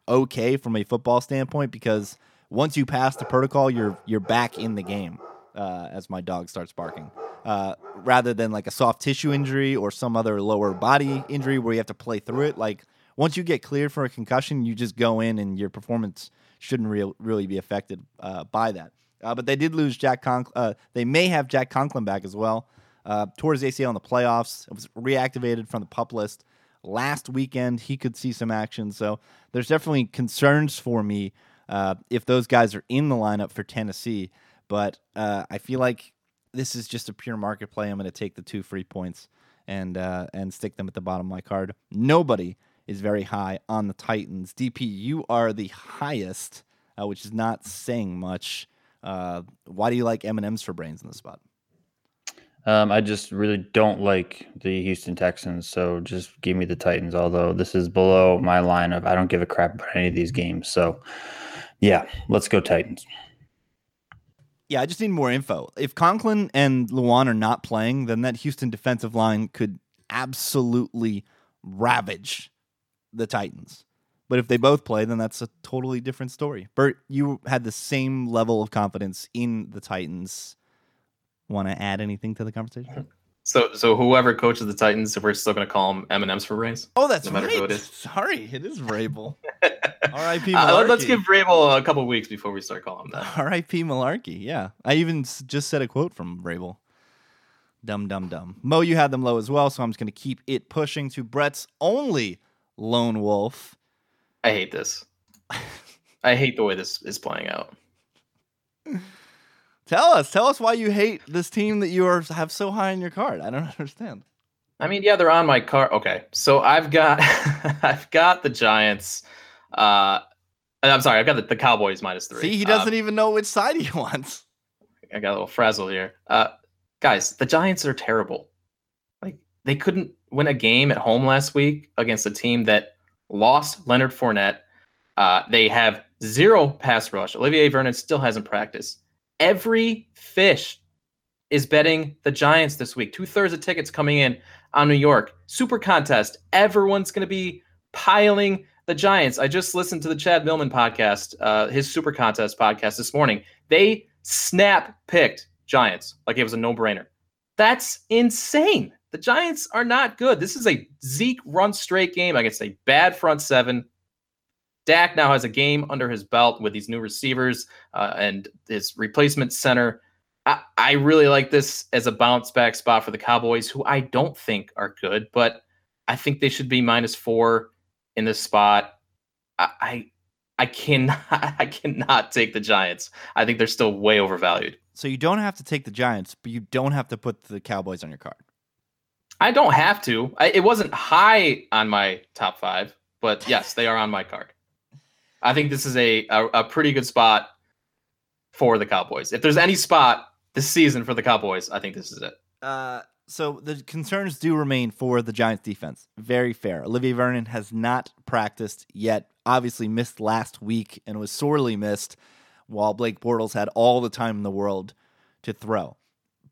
okay from a football standpoint because once you pass the protocol, you're you're back in the game. Uh, as my dog starts barking, uh, rather than like a soft tissue injury or some other lower body injury where you have to play through it. Like once you get cleared for a concussion, you just go in and your performance shouldn't real, really be affected uh, by that. Uh, but they did lose Jack Conklin. Uh, they may have Jack Conklin back as well. Uh, his ACL in the playoffs. It was reactivated from the pup list last weekend. He could see some action. So there's definitely concerns for me uh, if those guys are in the lineup for Tennessee. But uh, I feel like this is just a pure market play. I'm going to take the two free points and uh, and stick them at the bottom of my card. Nobody is very high on the Titans. DP, you are the highest, uh, which is not saying much. Uh, why do you like M and M's for brains in this spot? Um, I just really don't like the Houston Texans, so just give me the Titans. Although this is below my line of I don't give a crap about any of these games. So, yeah, let's go Titans. Yeah, I just need more info. If Conklin and Lewan are not playing, then that Houston defensive line could absolutely ravage the Titans. But if they both play, then that's a totally different story. Bert, you had the same level of confidence in the Titans Want to add anything to the conversation? So, so whoever coaches the Titans, if we're still going to call them M and M's for brains. Oh, that's no matter right. who it is. Sorry, it is Vrabel. R.I.P. Uh, let's give Vrabel a couple weeks before we start calling him that. R.I.P. Mularkey. Yeah, I even s- just said a quote from Vrabel. Dumb, dumb, dumb. Mo, you had them low as well, so I'm just going to keep it pushing to Brett's only lone wolf. I hate this. I hate the way this is playing out. Tell us, tell us why you hate this team that you are have so high in your card. I don't understand. I mean, yeah, they're on my card. Okay, so I've got, I've got the Giants. Uh, I'm sorry, I've got the, the Cowboys minus three. See, he Um, doesn't even know which side he wants. I got a little frazzle here. Uh, guys, the Giants are terrible. Like they couldn't win a game at home last week against a team that lost Leonard Fournette. Uh, they have zero pass rush. Olivier Vernon still hasn't practiced. Every fish is betting the Giants this week. Two thirds of tickets coming in on New York. Super contest. Everyone's going to be piling the Giants. I just listened to the Chad Millman podcast, uh, his super contest podcast this morning. They snap picked Giants like it was a no brainer. That's insane. The Giants are not good. This is a Zeke run straight game against a bad front seven. Dak now has a game under his belt with these new receivers uh, and his replacement center. I, I really like this as a bounce back spot for the Cowboys, who I don't think are good, but I think they should be minus four in this spot. I, I I cannot I cannot take the Giants. I think they're still way overvalued. So you don't have to take the Giants, but you don't have to put the Cowboys on your card. I don't have to. I, it wasn't high on my top five, but yes, they are on my card. I think this is a, a, a pretty good spot for the Cowboys. If there's any spot this season for the Cowboys, I think this is it. Uh, so the concerns do remain for the Giants defense. Very fair. Olivier Vernon has not practiced yet. Obviously missed last week and was sorely missed while Blake Bortles had all the time in the world to throw.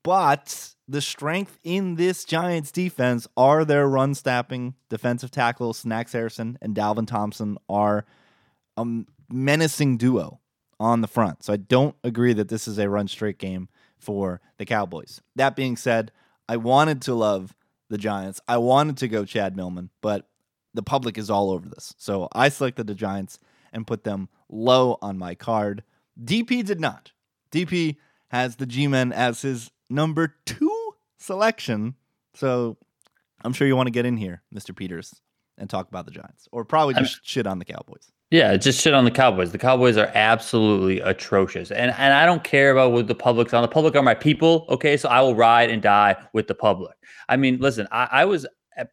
But the strength in this Giants defense are their run stopping defensive tackles. Snacks Harrison and Dalvin Tomlinson are a menacing duo on the front. So I don't agree that this is a run straight game for the Cowboys. That being said, I wanted to love the Giants. I wanted to go Chad Millman, but the public is all over this. So I selected the Giants and put them low on my card. DP did not. DP has the G Men as his number two selection. So I'm sure you want to get in here, Mr. Peters, and talk about the Giants, or probably I'm- just shit on the Cowboys. Yeah, just shit on the Cowboys. The Cowboys are absolutely atrocious. And and I don't care about what the public's on. The public are my people, okay? So I will ride and die with the public. I mean, listen, I, I was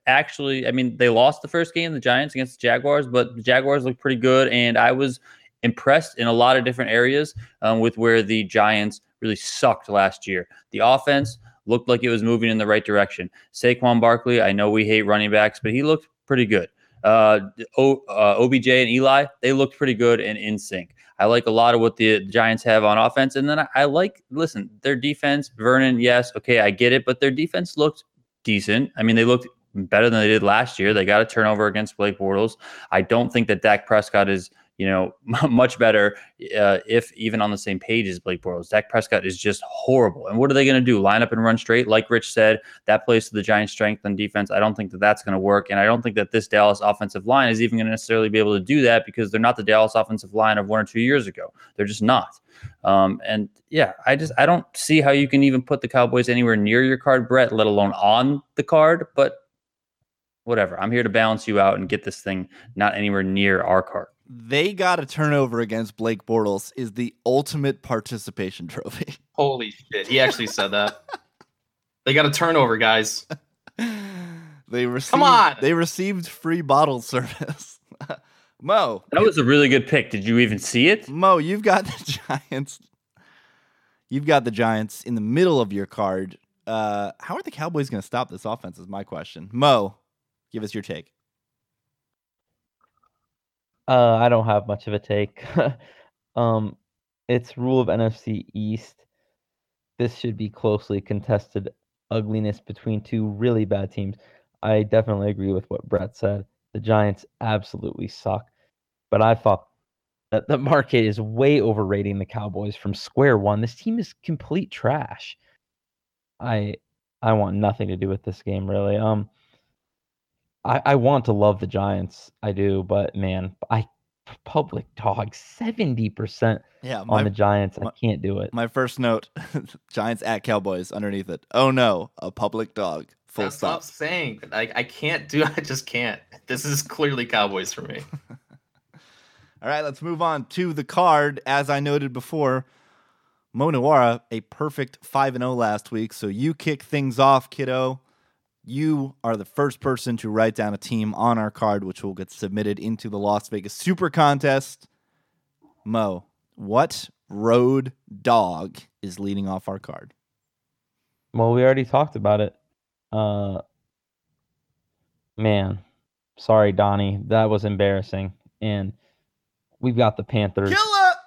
actually, I mean, they lost the first game, the Giants against the Jaguars, but the Jaguars looked pretty good. And I was impressed in a lot of different areas um, with where the Giants really sucked last year. The offense looked like it was moving in the right direction. Saquon Barkley, I know we hate running backs, but he looked pretty good. Uh, o, uh, OBJ and Eli, they looked pretty good and in sync. I like a lot of what the Giants have on offense. And then I, I like, listen, their defense, Vernon, yes, okay, I get it, but their defense looked decent. I mean, they looked better than they did last year. They got a turnover against Blake Bortles. I don't think that Dak Prescott is, you know, much better uh, if even on the same page as Blake Bortles. Dak Prescott is just horrible. And what are they going to do? Line up and run straight? Like Rich said, that plays to the Giants' strength on defense. I don't think that that's going to work. And I don't think that this Dallas offensive line is even going to necessarily be able to do that because they're not the Dallas offensive line of one or two years ago. They're just not. Um, and yeah, I just I don't see how you can even put the Cowboys anywhere near your card, Brett, let alone on the card. But whatever. I'm here to balance you out and get this thing not anywhere near our card. They got a turnover against Blake Bortles is the ultimate participation trophy. Holy shit. He actually said that. They got a turnover, guys. they received Come on! they received free bottle service. Mo, That was a really good pick. Did you even see it? Mo, you've got the Giants. You've got the Giants in the middle of your card. Uh, how are the Cowboys going to stop this offense? Is my question. Mo, give us your take. Uh, I don't have much of a take. um, it's rule of NFC East. This should be closely contested ugliness between two really bad teams. I definitely agree with what Brett said. The Giants absolutely suck, but I thought that the market is way overrating the Cowboys from square one. This team is complete trash. I I want nothing to do with this game really. Um, I, I want to love the Giants. I do, but man, I public dog seventy percent Yeah, on the Giants. I can't do it. my first note: Giants at Cowboys. Underneath it. Oh no, a public dog. Full That's stop. Stop saying. I, I can't do I just can't. This is clearly Cowboys for me. All right, let's move on to the card. As I noted before, Monowara, a perfect 5 0 last week. So you kick things off, kiddo. You are the first person to write down a team on our card, which will get submitted into the Las Vegas Super Contest. Mo, what road dog is leading off our card? Well, we already talked about it. Uh, man, sorry, Donnie, that was embarrassing. And we've got the Panthers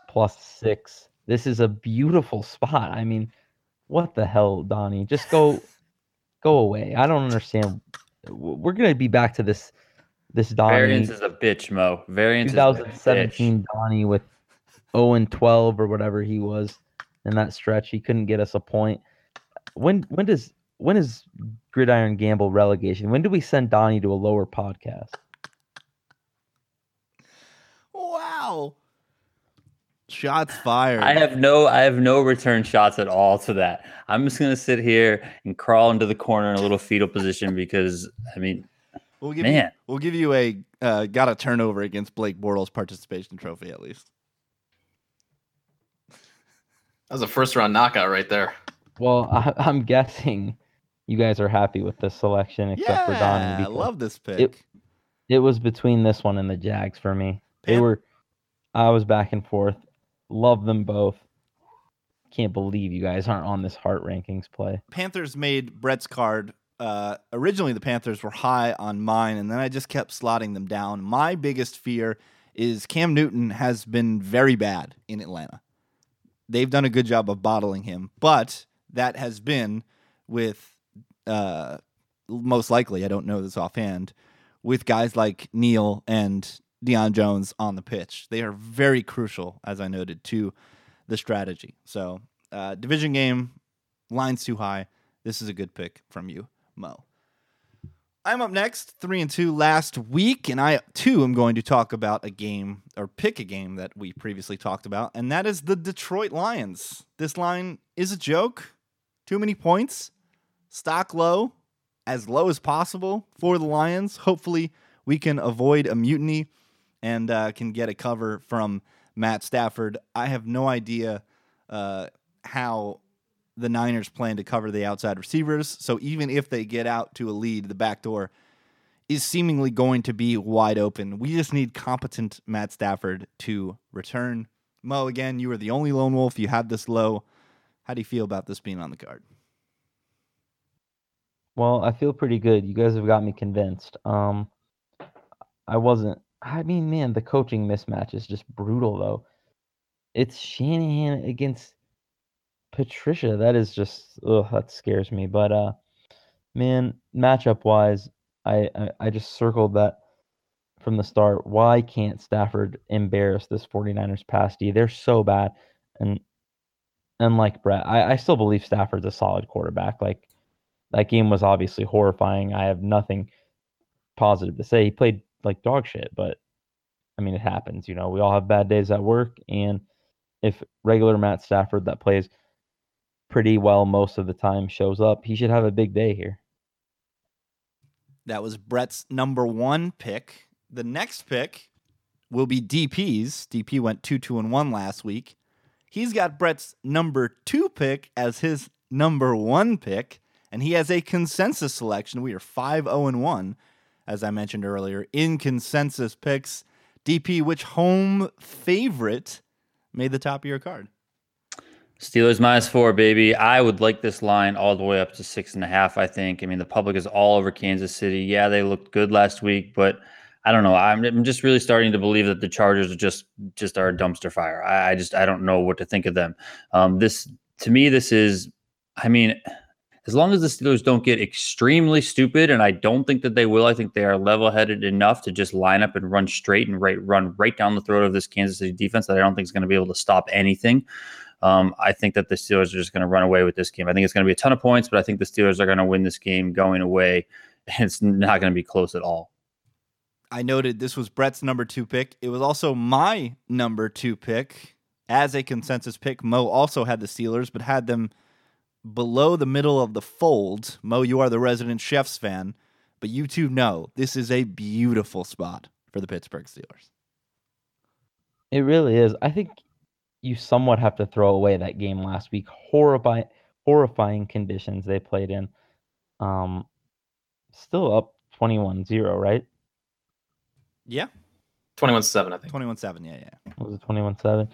plus six. This is a beautiful spot. I mean, what the hell, Donnie? Just go, go away. I don't understand. We're gonna be back to this, this Donnie. Variance is a bitch, Mo. Variance is a bitch. 2017 Donnie with 0 and 12 or whatever he was in that stretch. He couldn't get us a point. When when does when is Gridiron Gamble relegation? When do we send Donnie to a lower podcast? Wow. Shots fired. I have no I have no return shots at all to that. I'm just gonna sit here and crawl into the corner in a little fetal position because I mean we'll give you, man. we'll give you a uh, got a turnover against Blake Bortles participation trophy at least. That was a first round knockout right there. Well, I, I'm guessing you guys are happy with this selection, except for yeah, Donnie. I love this pick. It, it was between this one and the Jags for me. They Pan- were, I was back and forth. Love them both. Can't believe you guys aren't on this heart rankings play. Panthers made Brett's card. Uh, originally, the Panthers were high on mine, and then I just kept slotting them down. My biggest fear is Cam Newton has been very bad in Atlanta. They've done a good job of bottling him, but that has been with uh, most likely, I don't know this offhand, with guys like Neal and Deion Jones on the pitch. They are very crucial, as I noted, to the strategy. So, uh, division game, lines too high. This is a good pick from you, Mo. I'm up next, three and two last week, and I too am going to talk about a game or pick a game that we previously talked about, and that is the Detroit Lions. This line is a joke. Too many points, stock low, as low as possible for the Lions. Hopefully, we can avoid a mutiny and uh, can get a cover from Matt Stafford. I have no idea uh, how the Niners plan to cover the outside receivers. So even if they get out to a lead, the back door is seemingly going to be wide open. We just need competent Matt Stafford to return. Mo, again, you were the only lone wolf. You had this low. How do you feel about this being on the card? Well, I feel pretty good. You guys have got me convinced. Um, I wasn't. I mean, man, the coaching mismatch is just brutal, though. It's Shanahan against Patricia. That is just, ugh, that scares me. But, uh, man, matchup wise, I, I, I just circled that from the start. Why can't Stafford embarrass this 49ers pass D? They're so bad. And unlike Brett, I, I still believe Stafford's a solid quarterback. Like, that game was obviously horrifying. I have nothing positive to say. He played like dog shit, but I mean, it happens. You know, we all have bad days at work. And if regular Matt Stafford that plays pretty well most of the time shows up, he should have a big day here. That was Brett's number one pick. The next pick will be DP's. DP went 2 2 and 1 last week. He's got Brett's number two pick as his number one pick, and he has a consensus selection. We are 5 0 and 1, as I mentioned earlier, in consensus picks. DP, which home favorite made the top of your card? Steelers minus four, baby. I would like this line all the way up to six and a half. I think. I mean, the public is all over Kansas City. Yeah, they looked good last week, but I don't know. I'm, I'm just really starting to believe that the Chargers are just just are a dumpster fire. I, I just I don't know what to think of them. Um, this to me, this is. I mean, as long as the Steelers don't get extremely stupid, and I don't think that they will. I think they are level-headed enough to just line up and run straight and right run right down the throat of this Kansas City defense that I don't think is going to be able to stop anything. Um, I think that the Steelers are just going to run away with this game. I think it's going to be a ton of points, but I think the Steelers are going to win this game going away. And it's not going to be close at all. I noted this was Brett's number two pick. It was also my number two pick as a consensus pick. Mo also had the Steelers, but had them below the middle of the fold. Mo, you are the resident Chiefs fan, but you two know this is a beautiful spot for the Pittsburgh Steelers. It really is. I think you somewhat have to throw away that game last week. Horrifying, horrifying conditions they played in. Um, still up 21-0, right? Yeah. 21 7, I think. 21 7. Yeah, yeah. Was it 21-7?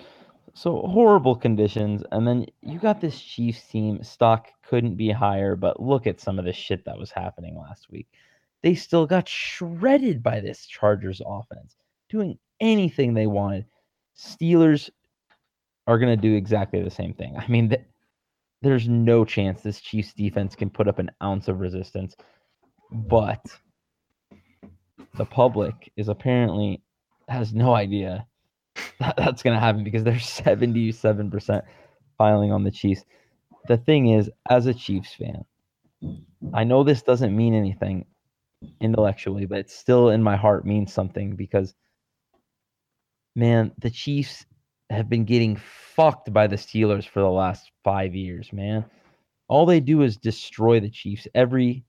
So horrible conditions, and then you got this Chiefs team. Stock couldn't be higher, but look at some of the shit that was happening last week. They still got shredded by this Chargers offense, doing anything they wanted. Steelers are going to do exactly the same thing. I mean, th- there's no chance this Chiefs defense can put up an ounce of resistance, but the public is apparently has no idea that that's going to happen because they're 77% filing on the Chiefs. The thing is, as a Chiefs fan, I know this doesn't mean anything intellectually, but it still in my heart means something because, man, the Chiefs have been getting fucked by the Steelers for the last five years, man. All they do is destroy the Chiefs every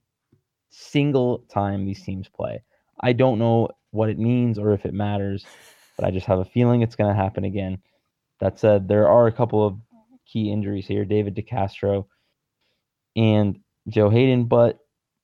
single time these teams play. I don't know what it means or if it matters, but I just have a feeling it's going to happen again. That said, there are a couple of key injuries here David DeCastro and Joe Haden, but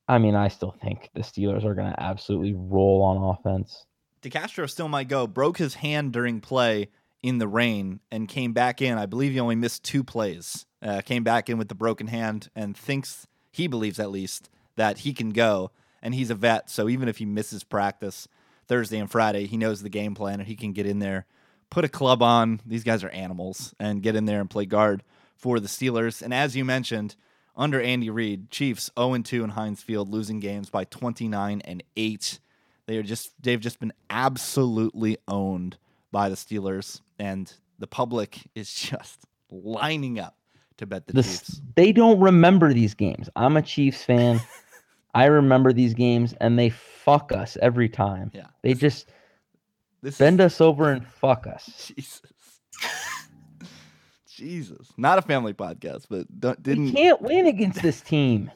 I mean, I still think the Steelers are going to absolutely roll on offense. DeCastro still might go. Broke his hand during play in the rain and came back in. I believe he only missed two plays. Uh, came back in with the broken hand and thinks he believes at least that he can go. And he's a vet, so even if he misses practice Thursday and Friday, he knows the game plan and he can get in there, put a club on. These guys are animals and get in there and play guard for the Steelers. And as you mentioned, under Andy Reid, Chiefs 0 2 in Heinz Field, losing games by 29 and 8. They are just they've just been absolutely owned by the Steelers, and the public is just lining up to bet the, The Chiefs. they don't remember these games. I'm a Chiefs fan. I remember these games, and they fuck us every time. Yeah, They just this bend us over and fuck us. Jesus, Jesus, not a family podcast, but don't, We didn't can't win against this team.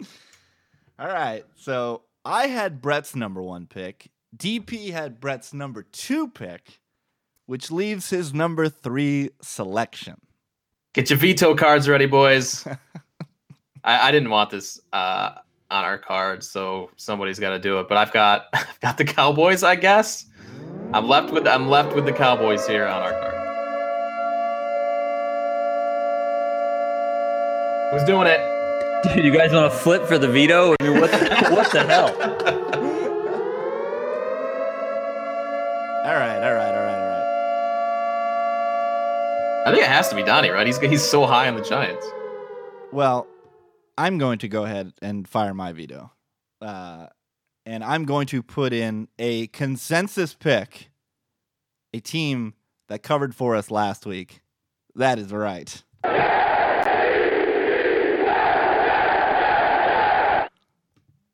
All right. So I had Brett's number one pick. DP had Brett's number two pick, which leaves his number three selection. Get your veto cards ready, boys. I, I didn't want this uh, on our card, so somebody's got to do it. But I've got I've got the Cowboys, I guess. I'm left with I'm left with the Cowboys here on our card. Who's doing it? Dude, you guys want to flip for the veto? I mean, what the, what the hell? All right, all right, all right, all right. I think it has to be Donnie, right? He's he's so high on the Giants. Well, I'm going to go ahead and fire my veto. Uh, and I'm going to put in a consensus pick, a team that covered for us last week. That is right.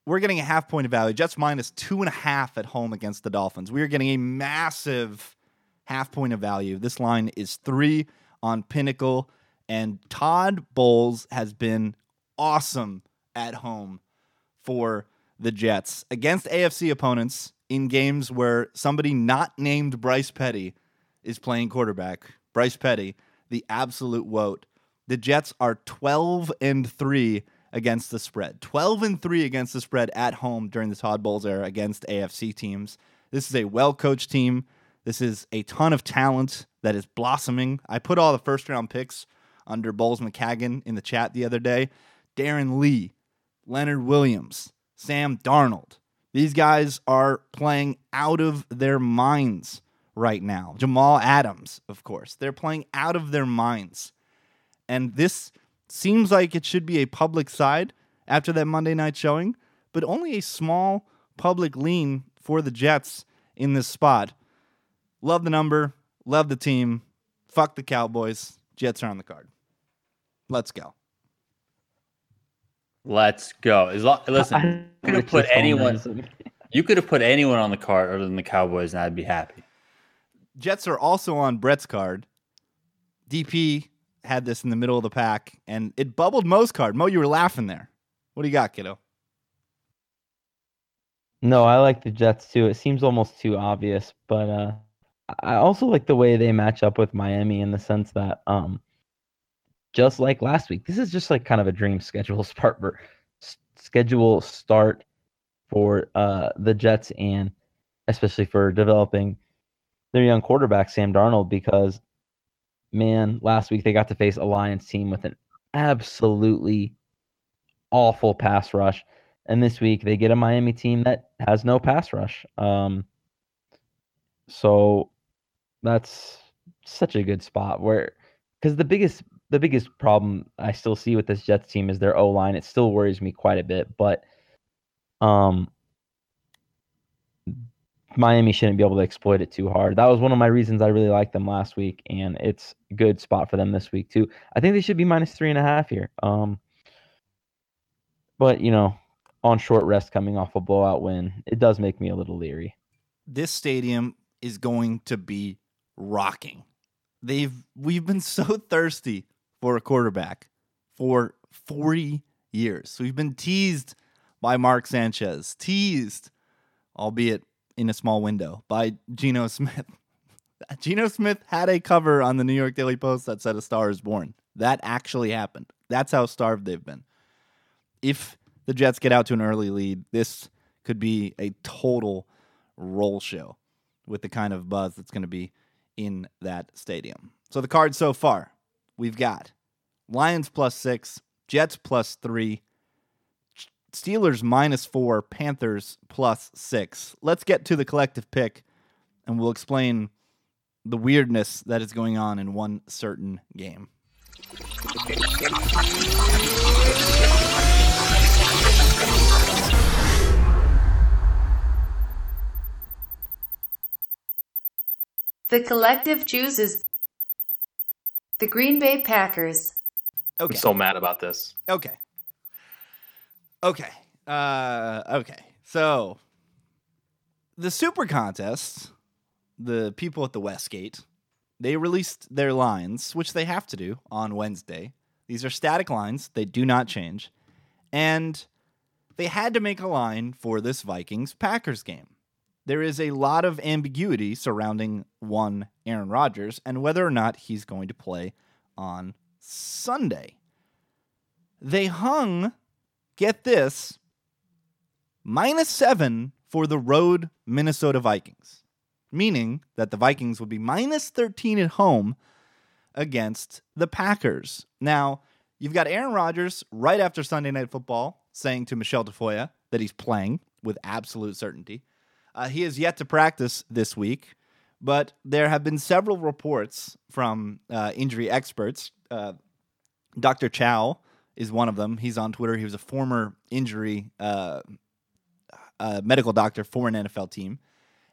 We're getting a half point of value, Jets minus two and a half at home against the Dolphins. We are getting a massive half point of value. This line is three on Pinnacle, and Todd Bowles has been awesome at home for the Jets against AFC opponents in games where somebody not named Bryce Petty is playing quarterback. Bryce Petty, the absolute woat. The Jets are 12 and 3 against the spread. 12 and 3 against the spread at home during the Todd Bowles era against AFC teams. This is a well-coached team. This is a ton of talent that is blossoming. I put all the first round picks under Bowles Maccagnan in the chat the other day. Darron Lee, Leonard Williams, Sam Darnold. These guys are playing out of their minds right now. Jamal Adams, of course. They're playing out of their minds. And this seems like it should be a public side after that Monday night showing, but only a small public lean for the Jets in this spot. Love the number, love the team. Fuck the Cowboys. Jets are on the card. Let's go. Let's go. As long, listen, I- you could have put anyone. You could have put anyone on the card other than the Cowboys, and I'd be happy. Jets are also on Brett's card. DP had this in the middle of the pack, and it bubbled Mo's card. Mo, you were laughing there. What do you got, kiddo? No, I like the Jets too. It seems almost too obvious, but uh, I also like the way they match up with Miami in the sense that, um, just like last week, this is just like kind of a dream schedule start for schedule start for uh the Jets and especially for developing their young quarterback Sam Darnold because man, last week they got to face a Lions team with an absolutely awful pass rush. And this week they get a Miami team that has no pass rush. Um, so that's such a good spot where because the biggest the biggest problem I still see with this Jets team is their O line. It still worries me quite a bit, but um Miami shouldn't be able to exploit it too hard. That was one of my reasons I really liked them last week, and it's a good spot for them this week too. I think they should be minus three and a half here. Um, but you know, on short rest coming off a blowout win, it does make me a little leery. This stadium is going to be rocking. They've we've been so thirsty for a quarterback for 40 years. So we've been teased by Mark Sanchez, teased, albeit in a small window, by Geno Smith. Geno Smith had a cover on the New York Daily Post that said a star is born. That actually happened. That's how starved they've been. If the Jets get out to an early lead, this could be a total roll show with the kind of buzz that's going to be in that stadium. So the cards so far, we've got Lions plus six, Jets plus three, Steelers minus four, Panthers plus six. Let's get to the collective pick and we'll explain the weirdness that is going on in one certain game. The collective chooses the Green Bay Packers. Okay. I'm so mad about this. Okay. Okay. Uh, okay. So the super contest, the people at the Westgate, they released their lines, which they have to do on Wednesday. These are static lines, they do not change. And They had to make a line for this Vikings Packers game. There is a lot of ambiguity surrounding one Aaron Rodgers and whether or not he's going to play on Sunday. They hung, get this, minus seven for the road Minnesota Vikings, meaning that the Vikings would be minus 13 at home against the Packers. Now, you've got Aaron Rodgers right after Sunday Night Football saying to Michelle Tafoya that he's playing with absolute certainty. Uh, he has yet to practice this week, but there have been several reports from uh, injury experts. Uh, Dr. Chao is one of them. He's on Twitter. He was a former injury uh, uh, medical doctor for an NFL team.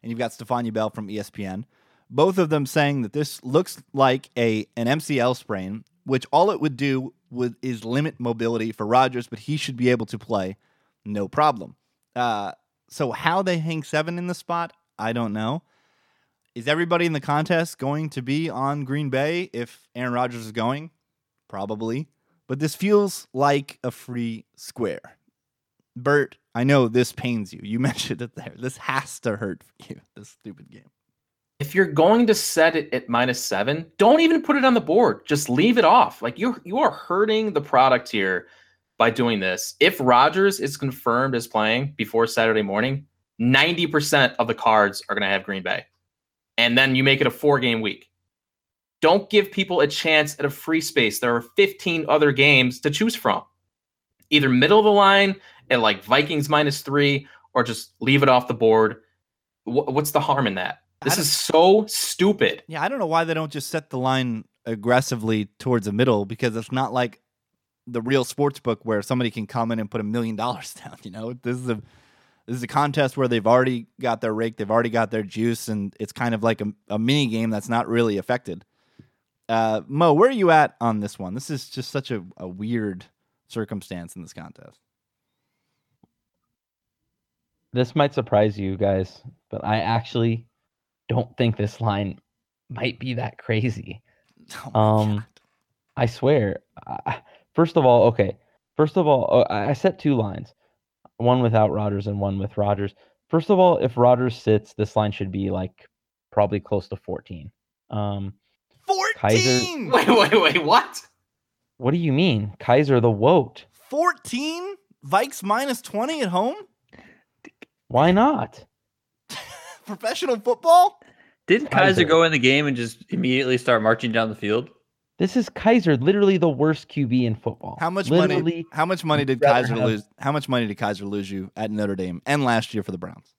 And you've got Stephania Bell from ESPN. Both of them saying that this looks like a an MCL sprain, which all it would do would is limit mobility for Rodgers, but he should be able to play no problem. Uh, so how they hang seven in the spot, I don't know. Is everybody in the contest going to be on Green Bay if Aaron Rodgers is going? Probably. But this feels like a free square. Bert, I know this pains you. You mentioned it there. This has to hurt for you, this stupid game. If you're going to set it at minus seven, don't even put it on the board. Just leave it off. Like you you are hurting the product here by doing this. If Rodgers is confirmed as playing before Saturday morning, 90% of the cards are going to have Green Bay. And then you make it a four game week. Don't give people a chance at a free space. There are 15 other games to choose from. Either middle of the line at like Vikings minus three, or just leave it off the board. Wh- What's the harm in that? This is so stupid. Yeah, I don't know why they don't just set the line aggressively towards the middle because it's not like the real sports book where somebody can come in and put a million dollars down. You know, this is a this is a contest where they've already got their rake, they've already got their juice, and it's kind of like a, a mini game that's not really affected. Uh, Mo, where are you at on this one? This is just such a, a weird circumstance in this contest. This might surprise you guys, but I actually don't think this line might be that crazy. Oh Um, God. I swear. I- First of all, okay. First of all, uh, I I set two lines, one without Rodgers and one with Rodgers. First of all, if Rodgers sits, this line should be like probably close to 14. Um, Kizer- 14! Wait, wait, wait. What? what do you mean, Kizer the Woat? 14? Vikes minus 20 at home? Why not? Professional football? Didn't Kizer Kizer. go in the game and just immediately start marching down the field? This is Kizer, literally the worst QB in football. How much literally, money? How much money did Kizer have- lose? How much money did Kizer lose you at Notre Dame and last year for the Browns?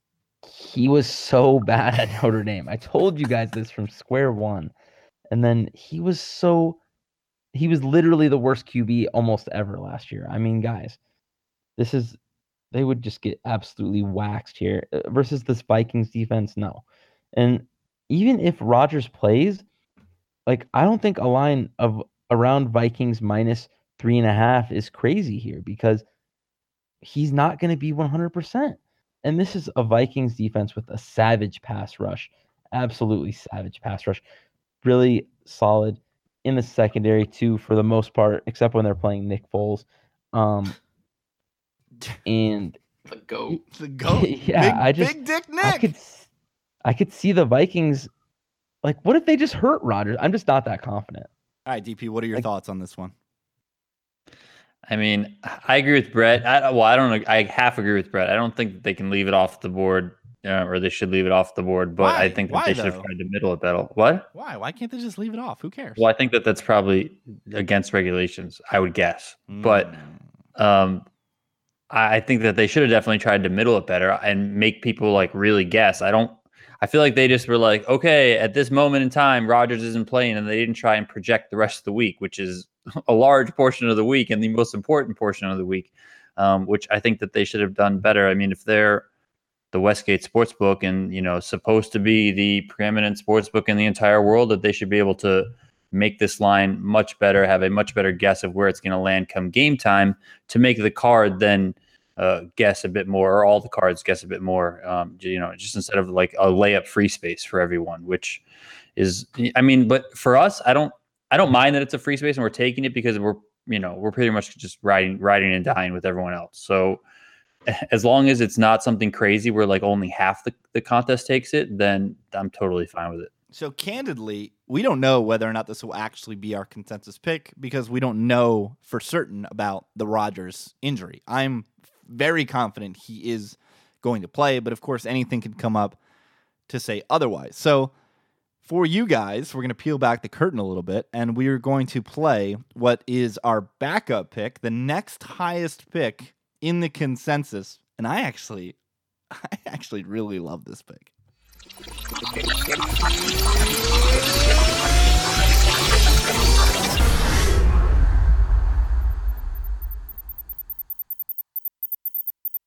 He was so bad at Notre Dame. I told you guys this from square one. And then he was so he was literally the worst QB almost ever last year. I mean, guys, this is they would just get absolutely waxed here Uh, versus this Vikings defense. No. And even if Rodgers plays, like I don't think a line of around Vikings minus three and a half is crazy here because he's not going to be 100%. And this is a Vikings defense with a savage pass rush. Absolutely savage pass rush. Really solid in the secondary too, for the most part, except when they're playing Nick Foles. Um, and The goat. The goat. Yeah, big, I just- big Dick I could, I could see the Vikings. Like, what if they just hurt Rodgers? I'm just not that confident. All right, DP, what are your Like- thoughts on this one? I mean, I agree with Brett. I, well, I don't. I half agree with Brett. I don't think that they can leave it off the board, uh, or they should leave it off the board. But Why? I think that Why, they should have tried to middle it better. What? Why? Why can't they just leave it off? Who cares? Well, I think that that's probably against regulations. I would guess. But Mm. um, I I think that they should have definitely tried to middle it better and make people like really guess. I don't. I feel like they just were like, okay, at this moment in time, Rodgers isn't playing, and they didn't try and project the rest of the week, which is a large portion of the week and the most important portion of the week, um, which I think that they should have done better. I mean, if they're the Westgate Sportsbook and you know supposed to be the preeminent sportsbook in the entire world, that they should be able to make this line much better, have a much better guess of where it's going to land come game time to make the card then uh, guess a bit more, or all the cards guess a bit more. Um, you know, just instead of like a layup free space for everyone, which is, I mean, but for us, I don't, I don't mind that it's a free space and we're taking it because we're, you know, we're pretty much just riding, riding and dying with everyone else. So as long as it's not something crazy where like only half the, the contest takes it, then I'm totally fine with it. So candidly, we don't know whether or not this will actually be our consensus pick because we don't know for certain about the Rodgers injury. I'm very confident he is going to play, but of course anything can come up to say otherwise. So for you guys, we're going to peel back the curtain a little bit and we're going to play what is our backup pick, the next highest pick in the consensus. And I actually I actually really love this pick.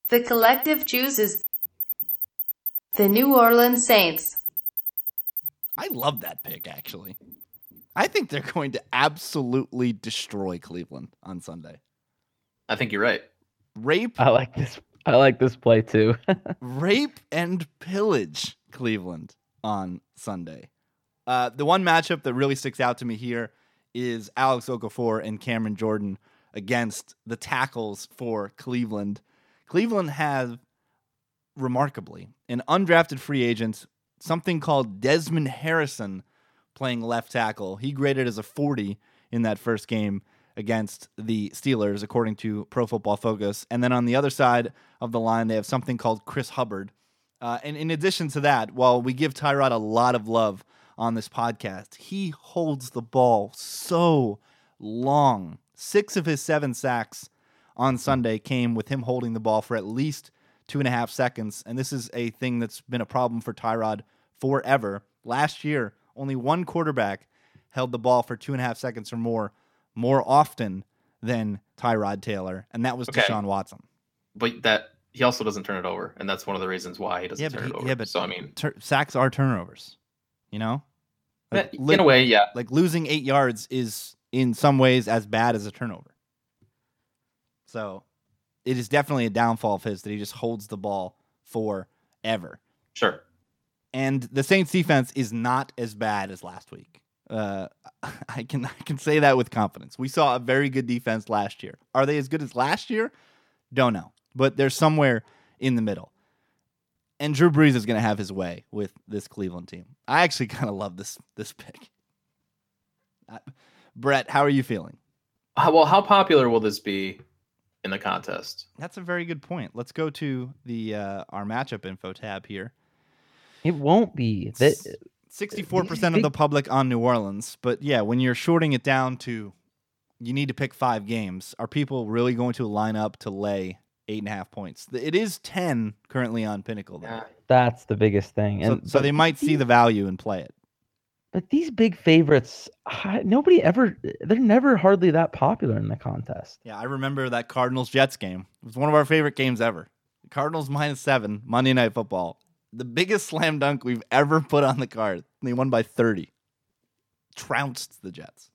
The collective chooses the New Orleans Saints. I love that pick, actually. I think they're going to absolutely destroy Cleveland on Sunday. I think you're right. Rape, I like this. I like this play too. rape, and pillage Cleveland on Sunday. Uh, the one matchup that really sticks out to me here is Alex Okafor and Cameron Jordan against the tackles for Cleveland. Cleveland has remarkably an undrafted free agent, something called Desmond Harrison, playing left tackle. He graded as a 40 in that first game against the Steelers, according to Pro Football Focus. And then on the other side of the line, they have something called Chris Hubbard. Uh, and in addition to that, while we give Tyrod a lot of love on this podcast, he holds the ball so long. Six of his seven sacks on Sunday came with him holding the ball for at least two and a half seconds. And this is a thing that's been a problem for Tyrod forever. Last year, only one quarterback held the ball for two and a half seconds or more more often than Tyrod Taylor, and that was Okay. Deshaun Watson. But that he also doesn't turn it over, and that's one of the reasons why he doesn't Yeah, turn but it over. yeah, but so I mean, Tur- sacks are turnovers, you know. Like, eh, li- in a way, yeah. like losing eight yards is in some ways as bad as a turnover. So, it is definitely a downfall of his that he just holds the ball forever. Sure. and the Saints defense is not as bad as last week. Uh, I can I can say that with confidence. We saw a very good defense last year. Are they as good as last year? Don't know, but they're somewhere in the middle. And Drew Brees is going to have his way with this Cleveland team. I actually kind of love this this pick. Uh, Brett, how are you feeling? How, well, how popular will this be in the contest? That's a very good point. Let's go to the uh, our matchup info tab here. it won't be. That Sixty-four percent of the public on New Orleans, but yeah, when you're shorting it down to, you need to pick five games. Are people really going to line up to lay eight and a half points? It is ten currently on Pinnacle, though. That's the biggest thing. so, And so but they might see the value and play it. But these big favorites, nobody ever. They're never hardly that popular in the contest. Yeah, I remember that Cardinals Jets game. It was one of our favorite games ever. Cardinals minus seven Monday Night Football. The biggest slam dunk we've ever put on the card. They won by thirty. Trounced the Jets.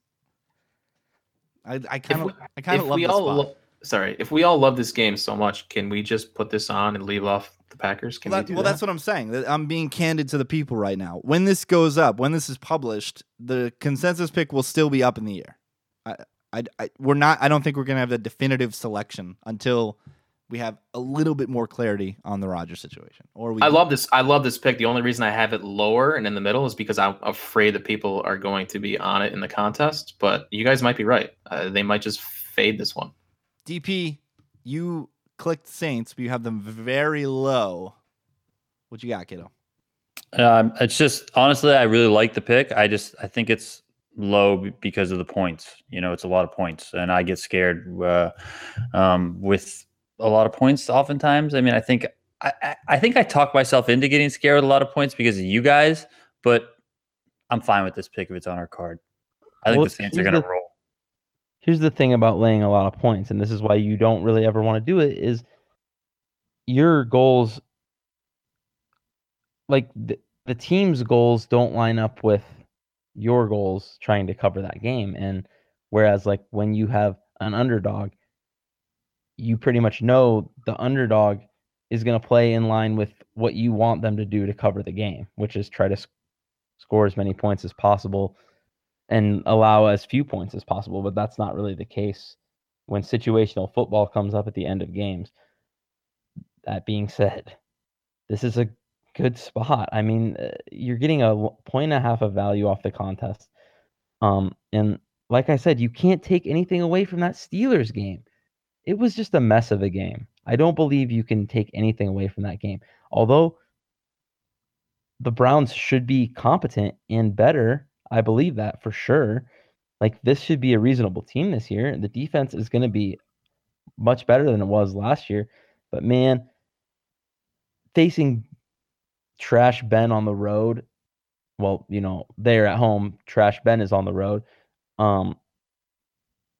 I I kind of I kind of love we the all spot. lo- sorry, if we all love this game so much, can we just put this on and leave off the Packers? Can well, we that- well, that? that's what I'm saying. I'm being candid to the people right now. When this goes up, when this is published, the consensus pick will still be up in the air. I, I, I we're not. I don't think we're gonna have a definitive selection until we have a little bit more clarity on the Rodgers situation. Or we. I love this. I love this pick. The only reason I have it lower and in the middle is because I'm afraid that people are going to be on it in the contest. But you guys might be right. Uh, they might just fade this one. DP. You clicked Saints, but you have them very low. What you got, kiddo? Um, it's just honestly, I really like the pick. I just I think it's low because of the points. You know, it's a lot of points, and I get scared uh, um, with a lot of points. Oftentimes, I mean, I think I, I- think I talk myself into getting scared with a lot of points because of you guys, but I'm fine with this pick if it's on our card. I think Well, the Saints are going to roll. Here's the thing about laying a lot of points, and this is why you don't really ever want to do it. Is your goals like the, the team's goals don't line up with your goals trying to cover that game and whereas like when you have an underdog you pretty much know the underdog is going to play in line with what you want them to do to cover the game which is try to s- score as many points as possible and allow as few points as possible but that's not really the case when situational football comes up at the end of games that being said, this is a good spot. I mean, uh, you're getting a and a half of value off the contest. Um, and like I said, you can't take anything away from that Steelers game. It was just a mess of a game. I don't believe you can take anything away from that game. Although the Browns should be competent and better, I believe that for sure. Like this should be a reasonable team this year. The defense is going to be much better than it was last year. But man, facing Trash Ben on the road, well, you know, they're at home. Trash Ben is on the road. Um,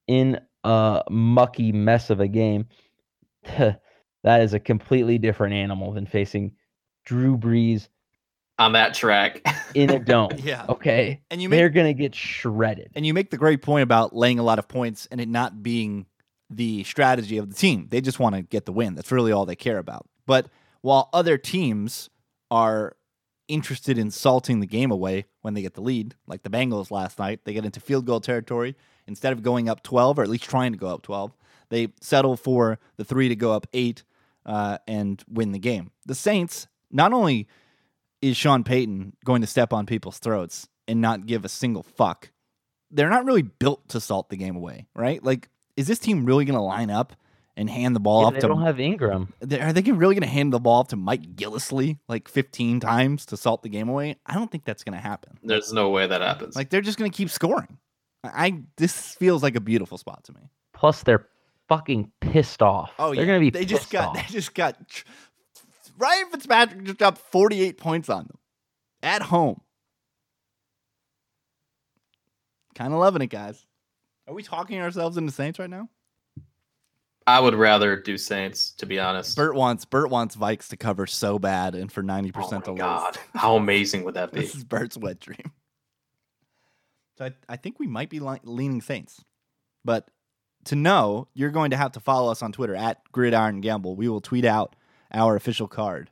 in a mucky mess of a game, that is a completely different animal than facing Drew Brees on that track. in a dome. Yeah. Okay. And you make They're gonna get shredded. And you make the great point about laying a lot of points and it not being the strategy of the team. They just want to get the win. That's really all they care about. But while other teams are interested in salting the game away when they get the lead, like the Bengals last night, they get into field goal territory. Instead of going up 12, or at least trying to go up 12, they settle for the three to go up eight uh, and win the game. The Saints, not only is Sean Payton going to step on people's throats and not give a single fuck, they're not really built to salt the game away, right? Like, is this team really going to line up and hand the ball Yeah, off they to? don't have Ingram. are they really going to hand the ball off to Mike Gillislee like 15 times to salt the game away? I don't think that's going to happen. There's no way that happens. Like, they're just going to keep scoring. I I- this feels like a beautiful spot to me. Plus, they're fucking pissed off. Oh, they're yeah. gonna be. They just got. off. They just got. Ryan Fitzpatrick just dropped 48 points on them at home. Kind of loving it, guys. Are we talking ourselves into Saints right now? I would rather do Saints, to be honest. Bert wants Bert wants Vikes to cover so bad and for 90% oh to lose. God, how amazing would that be? This is Bert's wet dream. So I, I think we might be li- leaning Saints. But to know, you're going to have to follow us on Twitter at Gridiron Gamble. We will tweet out our official card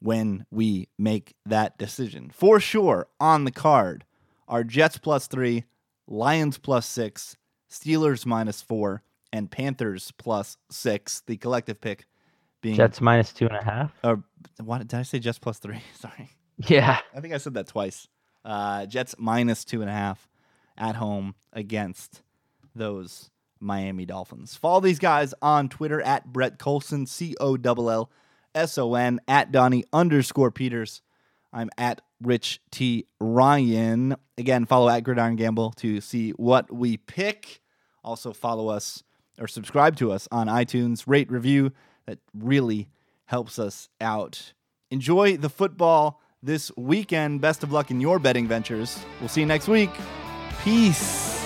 when we make that decision. For sure, on the card are Jets plus three, Lions plus six, Steelers minus four, and Panthers plus six. The collective pick being Jets minus two and a half. Or what did I say? Jets plus three. Sorry. Yeah. I think I said that twice. Uh, Jets minus two and a half at home against those Miami Dolphins. Follow these guys on Twitter at Brett Collson, C O L L S O N, at Donnie underscore Peters. I'm at Rich T Ryan. Again, follow at Gridiron Gamble to see what we pick. Also, follow us or subscribe to us on iTunes. Rate, review. That really helps us out. Enjoy the football this weekend. Best of luck in your betting ventures. We'll see you next week. Peace.